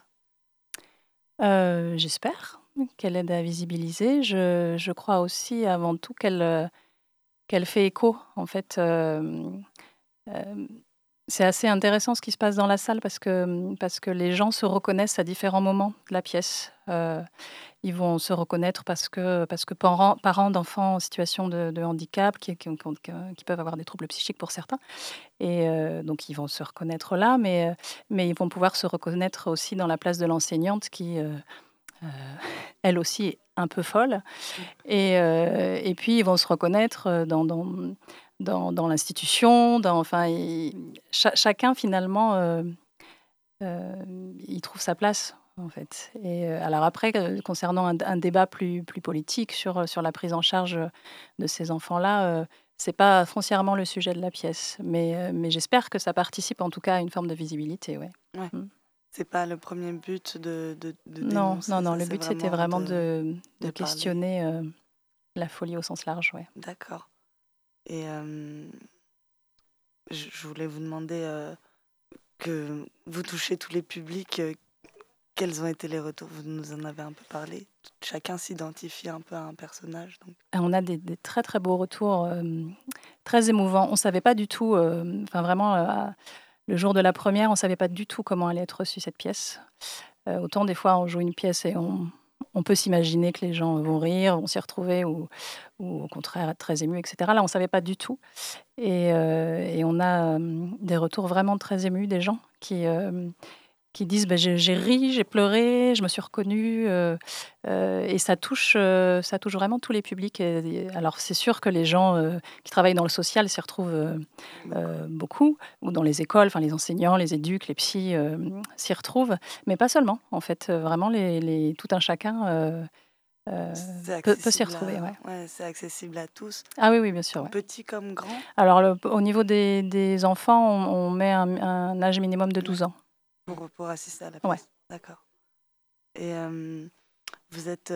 Euh, J'espère qu'elle aide à visibiliser. Je, je, crois aussi avant tout qu'elle qu'elle fait écho, en fait c'est assez intéressant ce qui se passe dans la salle parce que, parce que les gens se reconnaissent à différents moments de la pièce. Euh, ils vont se reconnaître parce que, parce que parents, parents d'enfants en situation de, handicap, qui, qui, qui, peuvent avoir des troubles psychiques pour certains, et euh, donc ils vont se reconnaître là, mais, mais ils vont pouvoir se reconnaître aussi dans la place de l'enseignante qui, euh, elle aussi, est un peu folle. Et, et puis ils vont se reconnaître dans, dans dans, l'institution. Enfin, chacun finalement, euh, euh, il trouve sa place en fait. Et euh, alors après, concernant un, débat plus, plus politique sur, sur la prise en charge de ces enfants-là, c'est pas foncièrement le sujet de la pièce, mais, mais j'espère que ça participe en tout cas à une forme de visibilité. Ouais. ouais. Mm. C'est pas le premier but de, de, Non, non, non. le but c'était vraiment de, de, questionner la folie au sens large. Ouais. D'accord. Et je voulais vous demander que vous touchez tous les publics, quels ont été les retours? Vous nous en avez un peu parlé. Chacun s'identifie un peu à un personnage. On a des, très très beaux retours, très émouvants. On ne savait pas du tout, enfin vraiment, le jour de la première, on ne savait pas du tout comment allait être reçue cette pièce. autant des fois, on joue une pièce et on, on peut s'imaginer que les gens vont rire, vont s'y retrouver ou, au contraire très émus, etc. Là, on ne savait pas du tout. Et, euh, on a euh, des retours vraiment très émus des gens qui, euh, qui disent bah, j'ai ri, j'ai pleuré, je me suis reconnue. Euh, euh, et ça touche, euh, ça touche vraiment tous les publics. alors, c'est sûr que les gens qui travaillent dans le social s'y retrouvent beaucoup, ou dans les écoles, enfin, les enseignants, les éduques, les psys s'y retrouvent, mais pas seulement. En fait, vraiment, les, tout un chacun. peut, s'y retrouver. Ouais. c'est accessible à tous. Ah oui, oui, bien sûr. Petit comme grand. Alors, au niveau des, enfants, on, met un, un, âge minimum de 12 ans. Pour, pour assister à la pièce. D'accord. Et vous êtes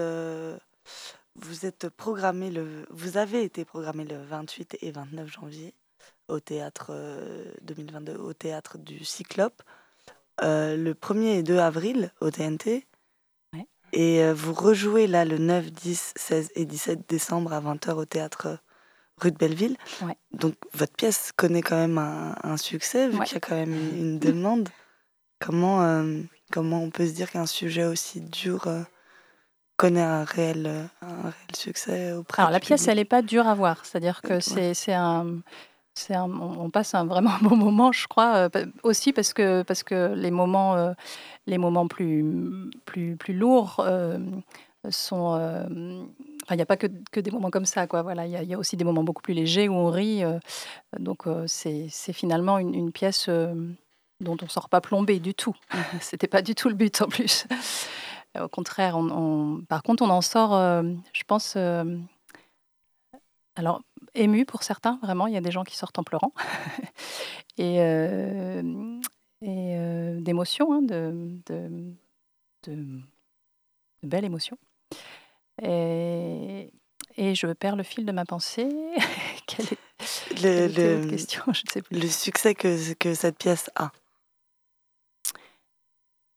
vous êtes programmé le vous avez été programmé le 28 et 29 janvier au théâtre 2022 au théâtre du Cyclope. le 1er et 2 avril au TNT. Et vous rejouez là le 9, 10, 16 et 17 décembre à 20h au théâtre rue de Belleville. Ouais. Donc votre pièce connaît quand même un, succès vu qu'il y a quand même une demande. Comment, euh, comment on peut se dire qu'un sujet aussi dur euh, connaît un réel, euh, un réel succès auprès Alors, la pièce, elle n'est pas dure à voir. C'est-à-dire que c'est un. Un, on passe un vraiment bon moment, je crois, aussi parce que, parce que les moments, les moments plus, plus, plus lourds sont. Il n'y a pas que, que, des moments comme ça, quoi. Voilà, il y, y, a aussi des moments beaucoup plus légers où on rit. donc, c'est finalement une, une pièce dont on sort pas plombé du tout. C'était pas du tout le but en plus. Au contraire, on, par contre, on en sort, euh, je pense, euh, alors ému pour certains, vraiment. Il y a des gens qui sortent en pleurant et, euh, et d'émotion, hein, de, de, de, belles émotions. Et, et, je perds le fil de ma pensée. Quelle est, le, question? Je ne sais plus. Le succès que, que cette pièce a.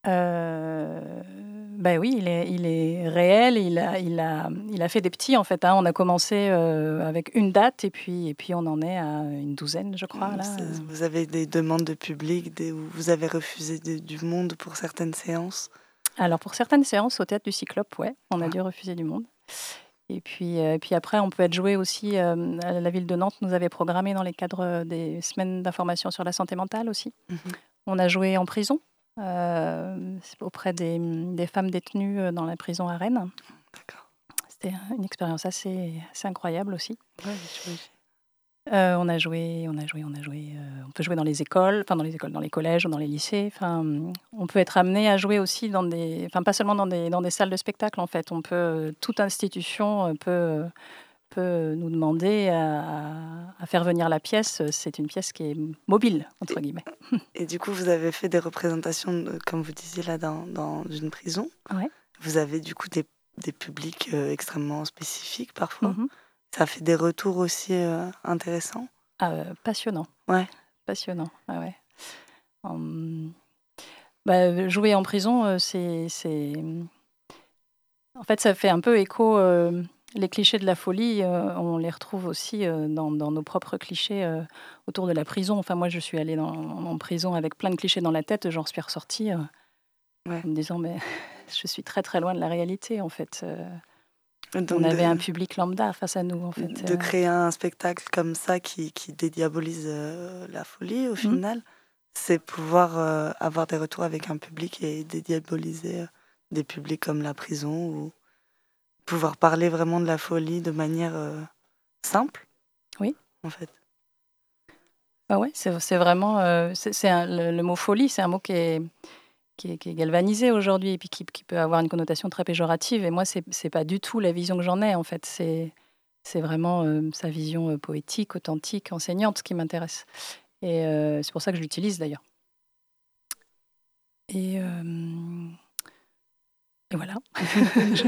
Euh, ben oui, il est, il est réel. Il a, il, a, il a fait des petits, en fait. Hein. On a commencé euh, avec une date et puis, et puis on en est à une douzaine, je crois. Là. Vous avez des demandes de public, des, vous avez refusé du monde pour certaines séances? Alors, pour certaines séances au théâtre du Cyclope, ouais, on a ah. dû refuser du monde. Et puis, euh, puis après, on peut être joué aussi. Euh, la ville de Nantes nous avait programmé dans les cadres des semaines d'information sur la santé mentale aussi. Mhm. On a joué en prison auprès des, des, femmes détenues euh, dans la prison à Rennes. C'était une expérience assez, assez, incroyable aussi. Euh, on a joué, on a joué, on a joué. on peut jouer dans les écoles, enfin dans les écoles, dans les collèges ou dans les lycées. Enfin, on peut être amené à jouer aussi dans des, enfin pas seulement dans des, dans des salles de spectacle. En fait, on peut toute institution peut peut nous demander à, à faire venir la pièce, c'est une pièce qui est mobile, entre guillemets. Et du coup, vous avez fait des représentations, comme vous disiez là, dans, dans une prison. Ouais. Vous avez du coup des, des publics euh, extrêmement spécifiques parfois. Mhm. Ça fait des retours aussi euh, intéressants. Ah, euh, passionnant. Ouais. Passionnant. Ah ouais. Hum, bah, jouer en prison, c'est, c'est. En fait, ça fait un peu écho. euh, les clichés de la folie, euh, on les retrouve aussi euh, dans, dans nos propres clichés euh, autour de la prison. Enfin, moi, je suis allée dans, en prison avec plein de clichés dans la tête. J'en suis ressortie Ouais. en me disant, mais je suis très très loin de la réalité, en fait. Donc, on avait de, un public lambda face à nous, en fait. de créer un spectacle comme ça qui, qui dédiabolise la folie Mhm. au final, c'est pouvoir avoir des retours avec un public et dédiaboliser des publics comme la prison ou pouvoir parler vraiment de la folie de manière euh, simple. Oui. En fait. Ah ouais, c'est c'est vraiment. euh, c'est le, le mot folie, c'est un mot qui est, qui est, qui est galvanisé aujourd'hui et puis qui, qui peut avoir une connotation très péjorative. Et moi, c'est c'est pas du tout la vision que j'en ai, en fait. C'est c'est vraiment euh, sa vision poétique, authentique, enseignante qui m'intéresse. Et c'est pour ça que je l'utilise d'ailleurs. Et, et voilà.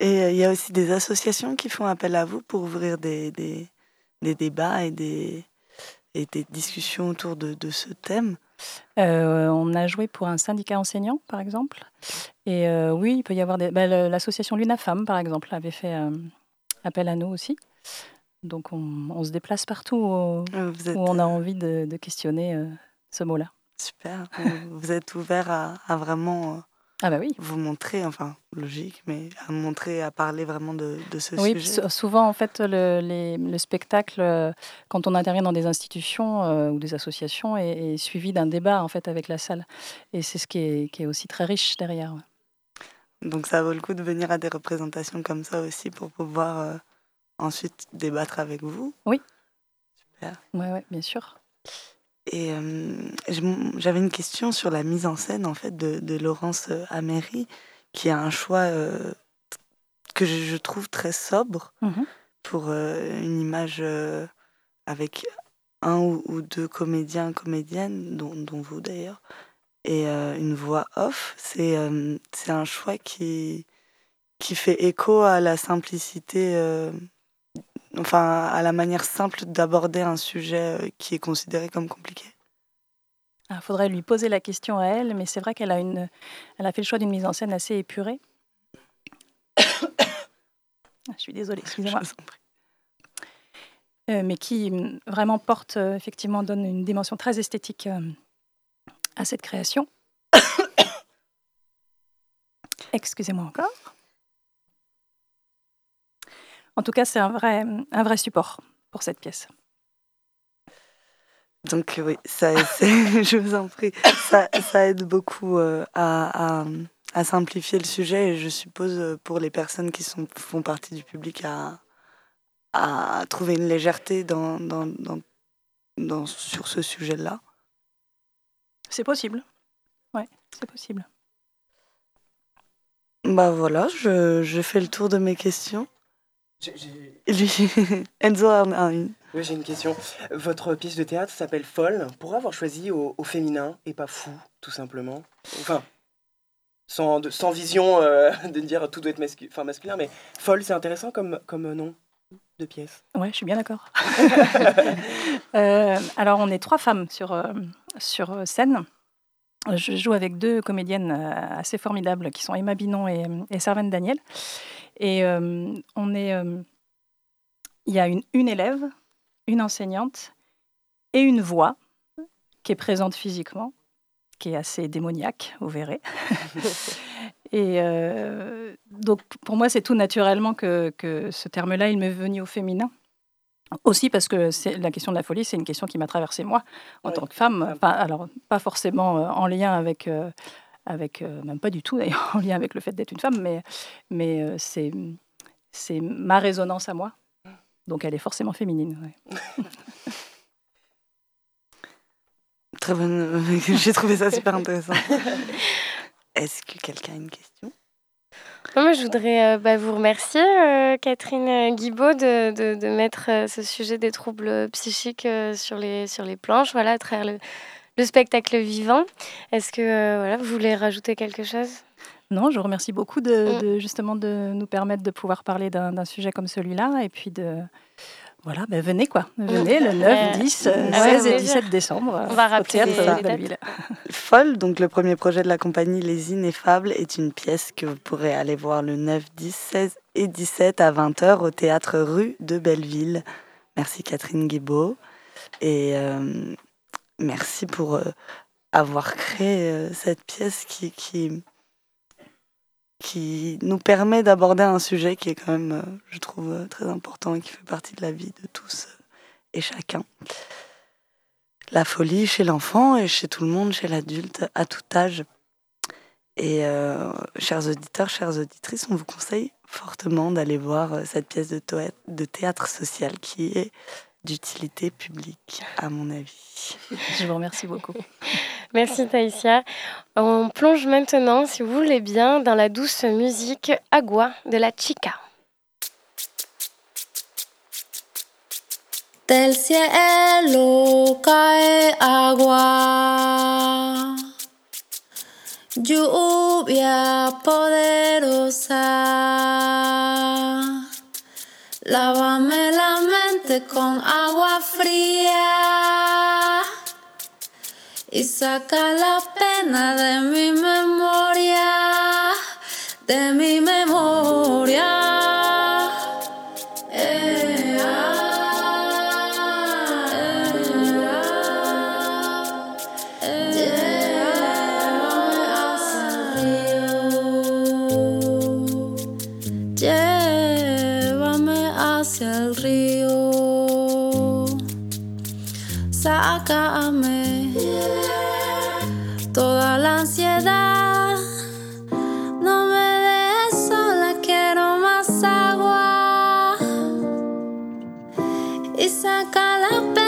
Et euh, il y a aussi des associations qui font appel à vous pour ouvrir des, des, des débats et des, et des discussions autour de, de ce thème. Euh, on a joué pour un syndicat enseignant, par exemple. Et euh, oui, il peut y avoir des. bah, L'association Luna Femme, par exemple, avait fait euh, appel à nous aussi. Donc on, on se déplace partout où, Vous êtes où on a envie de, de questionner ce mot-là. super. Vous- êtes ouvert à, à vraiment Ah bah oui. vous montrer, enfin logique, mais à montrer, à parler vraiment de, de ce Oui, sujet. sou- souvent en fait le, les- le spectacle, euh, quand on intervient dans des institutions euh, ou des associations, est, est suivi d'un débat en fait avec la salle. Et c'est ce qui est, qui est aussi très riche derrière. ouais. Donc ça vaut le coup de venir à des représentations comme ça aussi pour pouvoir euh, ensuite débattre avec vous? Oui. Super. Ouais, ouais, bien sûr. Et euh, j'avais une question sur la mise en scène en fait de, de Laurence euh, Améry, qui a un choix euh, que je, trouve très sobre Mhm. pour euh, une image avec un ou, ou deux comédiens, comédiennes, dont, dont vous d'ailleurs, et une voix off. C'est un choix qui, qui fait écho à la simplicité, enfin à la manière simple d'aborder un sujet euh, qui est considéré comme compliqué. Il faudrait lui poser la question à elle, mais c'est vrai qu'elle a, une, elle a fait le choix d'une mise en scène assez épurée. Ah, Je suis désolée, excusez-moi. Euh, mais qui mm, vraiment porte, euh, effectivement, donne une dimension très esthétique euh, à cette création. Excusez-moi encore. En tout cas, c'est un vrai, un vrai support pour cette pièce. Donc oui, ça, je vous en prie, ça, ça aide beaucoup euh, à, à- à simplifier le sujet et je suppose euh, pour les personnes qui sont, font partie du public à, à trouver une légèreté dans, dans, dans- dans- sur ce sujet-là. C'est possible. Ouais, c'est possible. Bah voilà, je fais le tour de mes questions. J'ai- j'ai- Et Lui, Enzo en a une. Oui, j'ai une question. Votre pièce de théâtre s'appelle Folle. Pourquoi avoir choisi au, au féminin et pas fou, tout simplement Enfin, sans, de- sans vision euh, de dire tout doit être mascu- enfin, masculin, mais Folle, c'est intéressant comme, comme nom de pièce. Ouais, je suis bien d'accord. Euh, alors, on est trois femmes sur, euh, sur scène. Je joue avec deux comédiennes assez formidables qui sont Emma Binon et, et Servane Daniel. Et euh, on est. euh, Il y a une, une élève, une enseignante et une voix qui est présente physiquement, qui est assez démoniaque, vous verrez. et euh, donc, pour moi, c'est tout naturellement que, que ce terme-là, il m'est venu au féminin. Aussi parce que la question de la folie, c'est une question qui m'a traversée moi en tant que femme. Enfin, alors pas forcément en lien avec, euh, avec euh, même pas du tout d'ailleurs en lien avec le fait d'être une femme, mais mais euh, c'est c'est ma résonance à moi. Donc elle est forcément féminine. ouais. Très bonne. J'ai trouvé ça super intéressant. Est-ce que quelqu'un a une question? Moi, je voudrais bah, vous remercier, Catherine Guibaud, de, de, de mettre ce sujet des troubles psychiques sur, les, sur les planches, voilà, à travers le, le spectacle vivant. Est-ce que voilà, vous voulez rajouter quelque chose? Non, je vous remercie beaucoup de, mm. justement de nous permettre de pouvoir parler d'un sujet comme celui-là et puis de voilà, ben venez quoi, venez le 9, 10, 16 et 17 décembre On va rappeler de la ville. Folle, donc le premier projet de la compagnie Les Ineffables est une pièce que vous pourrez aller voir le 9, 10, 16 et 17 à 20h au théâtre rue de Belleville. Merci Catherine Guibaud et euh, merci pour euh, avoir créé euh, cette pièce qui, qui qui nous permet d'aborder un sujet qui est quand même, euh, je trouve, très important et qui fait partie de la vie de tous et chacun. La folie chez l'enfant et chez tout le monde, chez l'adulte, à tout âge. Et chers auditeurs, chères auditrices, on vous conseille fortement d'aller voir cette pièce de, théâtre social qui est d'utilité publique, à mon avis. Je vous remercie beaucoup. Merci Taïsia. On plonge maintenant, si vous voulez bien, dans la douce musique Agua de la Chica. Del cielo cae agua, lluvia poderosa. Lávame la mente con agua fría y saca la pena de mi memoria, de mi memoria. Y saca la pena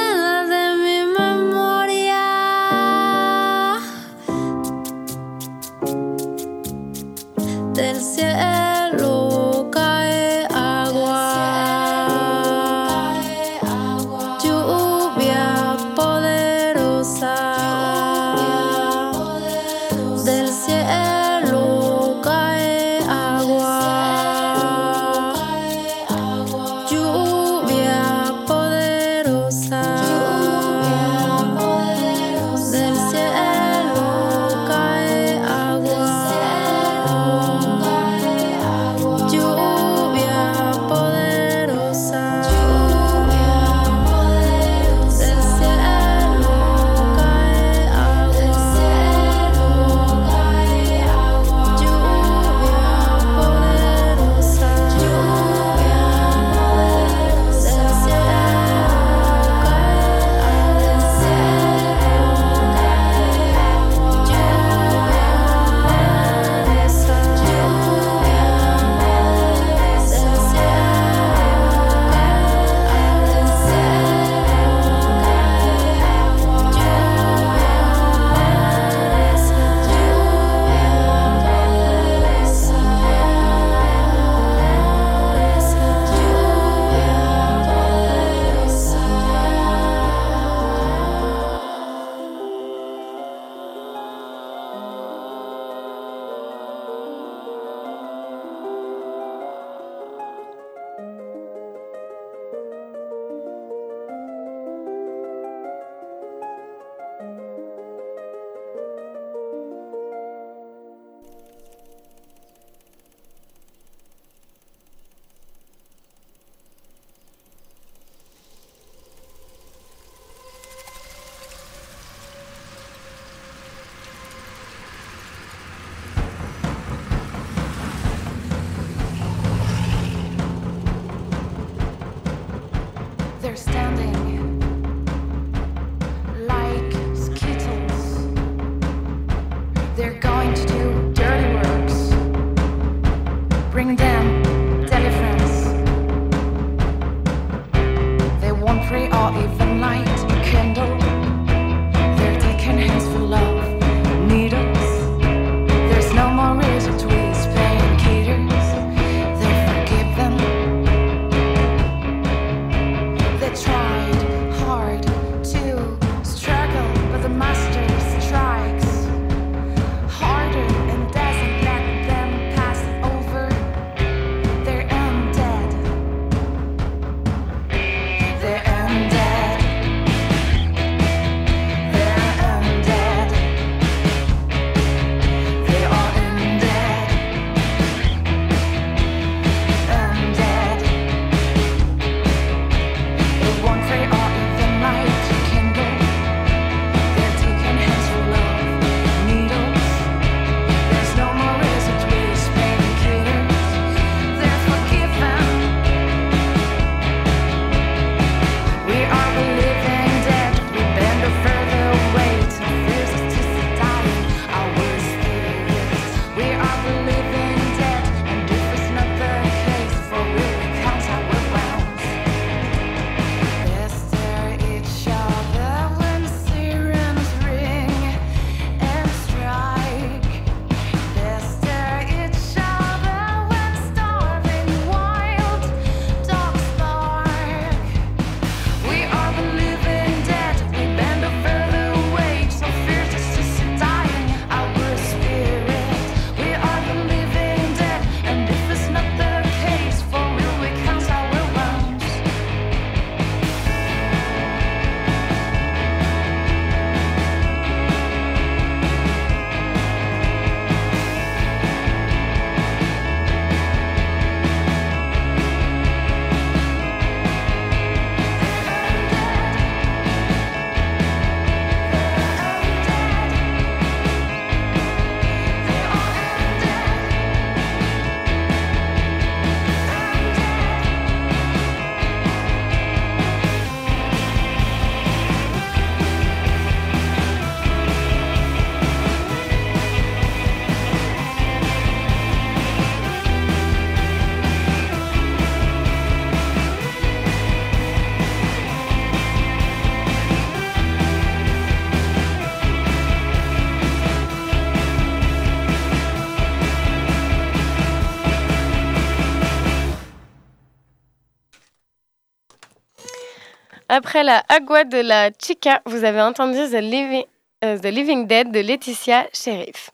Après la Agua de la Chica, vous avez entendu The Living, euh, The Living Dead de Laetitia Sheriff.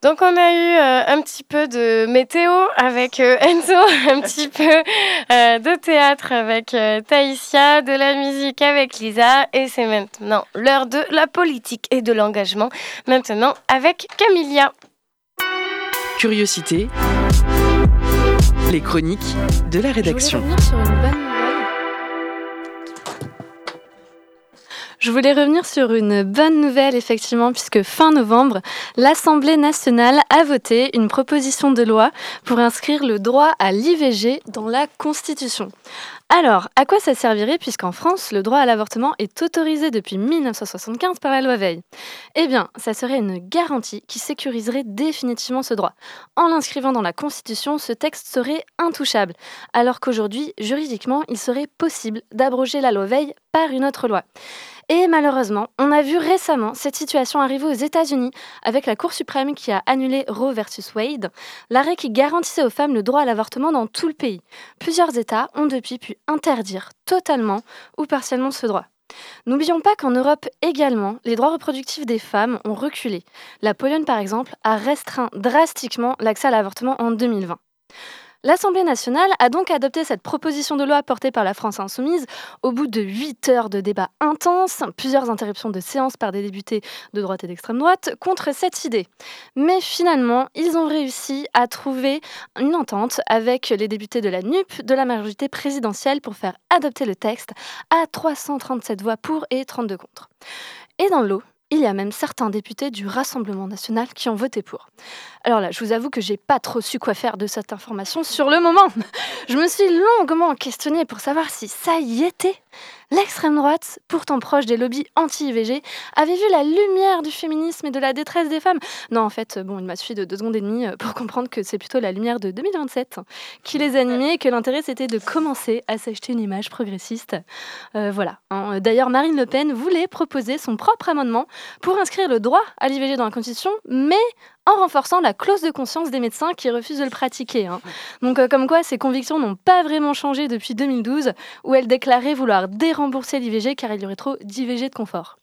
Donc on a eu euh, un petit peu de météo avec euh, Enzo, un petit peu euh, de théâtre avec euh, Taïsia, de la musique avec Lisa et c'est maintenant l'heure de la politique et de l'engagement. Maintenant avec Camilia. Curiosité. Les chroniques de la rédaction. Je voulais revenir sur une bonne Je voulais revenir sur une bonne nouvelle, effectivement, puisque fin novembre, l'Assemblée nationale a voté une proposition de loi pour inscrire le droit à l'IVG dans la Constitution. Alors, à quoi ça servirait puisqu'en France, le droit à l'avortement est autorisé depuis 1975 par la loi Veil? Eh bien, ça serait une garantie qui sécuriserait définitivement ce droit. En l'inscrivant dans la Constitution, ce texte serait intouchable, alors qu'aujourd'hui, juridiquement, il serait possible d'abroger la loi Veil par une autre loi. Et malheureusement, on a vu récemment cette situation arriver aux États-Unis avec la Cour suprême qui a annulé Roe versus Wade, l'arrêt qui garantissait aux femmes le droit à l'avortement dans tout le pays. Plusieurs États ont depuis pu interdire totalement ou partiellement ce droit. N'oublions pas qu'en Europe également, les droits reproductifs des femmes ont reculé. La Pologne, par exemple, a restreint drastiquement l'accès à l'avortement en 2020. L'Assemblée nationale a donc adopté cette proposition de loi portée par la France insoumise au bout de huit heures de débats intenses, plusieurs interruptions de séance par des députés de droite et d'extrême droite contre cette idée. Mais finalement, ils ont réussi à trouver une entente avec les députés de la NUP, de la majorité présidentielle pour faire adopter le texte à 337 voix pour et 32 contre. Et dans l'eau, il y a même certains députés du Rassemblement national qui ont voté pour. Alors là, je vous avoue que j'ai pas trop su quoi faire de cette information sur le moment. Je me suis longuement questionnée pour savoir si ça y était. L'extrême droite, pourtant proche des lobbies anti-IVG, avait vu la lumière du féminisme et de la détresse des femmes? Non, en fait, bon, il m'a suffi de deux secondes et demie pour comprendre que c'est plutôt la lumière de 2027 qui les animait et que l'intérêt c'était de commencer à s'acheter une image progressiste. Euh, voilà. hein. D'ailleurs, Marine Le Pen voulait proposer son propre amendement pour inscrire le droit à l'IVG dans la Constitution, mais en renforçant la clause de conscience des médecins qui refusent de le pratiquer. hein. Donc, euh, comme quoi, ses convictions n'ont pas vraiment changé depuis 2012, où elle déclarait vouloir dérembourser l'IVG car il y aurait trop d'IVG de confort.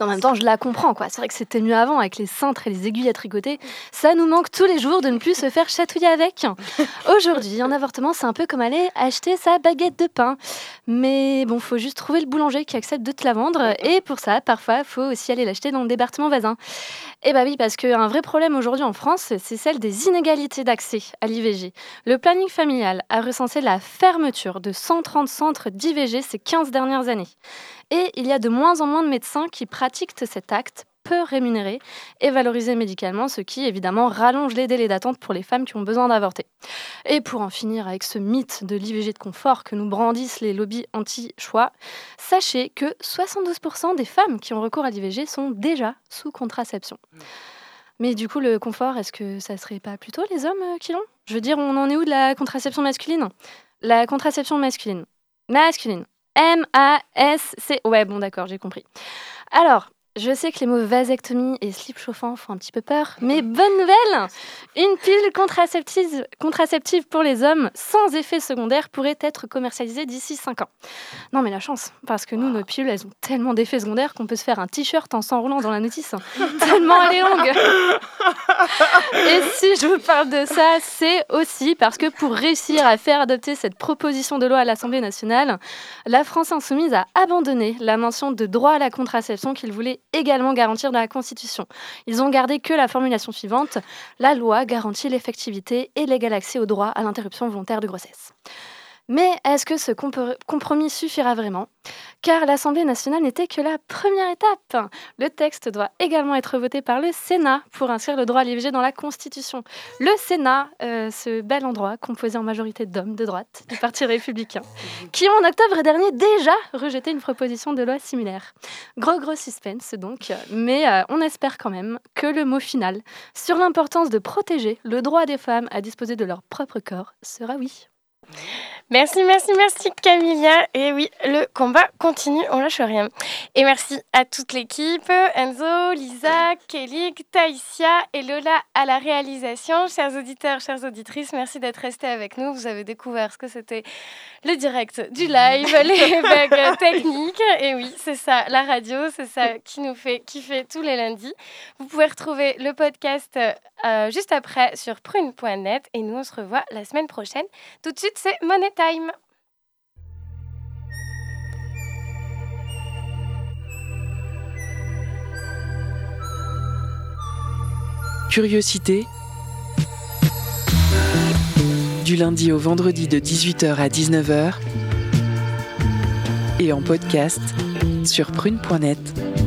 En même temps, je la comprends, quoi. C'est vrai que c'était mieux avant avec les cintres et les aiguilles à tricoter. Ça nous manque tous les jours de ne plus se faire chatouiller avec. Aujourd'hui, un avortement, c'est un peu comme aller acheter sa baguette de pain. Mais bon, faut juste trouver le boulanger qui accepte de te la vendre. Et pour ça, parfois, faut aussi aller l'acheter dans le département voisin. Eh bah oui, parce qu'un vrai problème aujourd'hui en France, c'est celle des inégalités d'accès à l'IVG. Le planning familial a recensé la fermeture de 130 centres d'IVG ces 15 dernières années. Et il y a de moins en moins de médecins qui pratiquent cet acte peu rémunéré et valorisé médicalement, ce qui évidemment rallonge les délais d'attente pour les femmes qui ont besoin d'avorter. Et pour en finir avec ce mythe de l'IVG de confort que nous brandissent les lobbies anti-choix, sachez que 72% des femmes qui ont recours à l'IVG sont déjà sous contraception. Mais du coup, le confort, est-ce que ça serait pas plutôt les hommes euh, qui l'ont? Je veux dire, on en est où de la contraception masculine? La contraception masculine. Masculine. M-A-S-C. Ouais, bon, d'accord, j'ai compris. Alors, je sais que les mots vasectomie et slip chauffant font un petit peu peur, mais bonne nouvelle Une contraceptive, contraceptive pour les hommes sans effet secondaire pourrait être commercialisée d'ici 5 ans. Non, mais la chance, parce que nous, nos pilules, elles ont tellement d'effets secondaires qu'on peut se faire un t-shirt en s'enroulant dans la notice. tellement elle est longue Et si je vous parle de ça, c'est aussi parce que pour réussir à faire adopter cette proposition de loi à l'Assemblée nationale, la France insoumise a abandonné la mention de droit à la contraception qu'il voulait également garantir dans la Constitution. Ils ont gardé que la formulation suivante la loi garantit l'effectivité et l'égal accès au droit à l'interruption volontaire de grossesse. Mais est-ce que ce compromis suffira vraiment? Car l'Assemblée nationale n'était que la première étape. Le texte doit également être voté par le Sénat pour inscrire le droit à l'IVG dans la Constitution. Le Sénat, euh, ce bel endroit composé en majorité d'hommes de droite du Parti républicain, qui ont en octobre dernier déjà rejeté une proposition de loi similaire. Gros gros suspense donc, mais euh, on espère quand même que le mot final sur l'importance de protéger le droit des femmes à disposer de leur propre corps sera oui. Merci, merci, merci Camilla. Et oui, le combat continue, on lâche rien. Et merci à toute l'équipe, Enzo, Lisa, Kelly, Taïsia et Lola à la réalisation. Chers auditeurs, chères auditrices, merci d'être restés avec nous. Vous avez découvert ce que c'était le direct du live, les bugs techniques. Et oui, c'est ça, la radio, c'est ça qui nous fait kiffer tous les lundis. Vous pouvez retrouver le podcast euh, juste après sur prune.net et nous on se revoit la semaine prochaine. Tout de suite, c'est Money Time. Curiosité. Du lundi au vendredi de 18h à 19h. Et en podcast sur prune.net.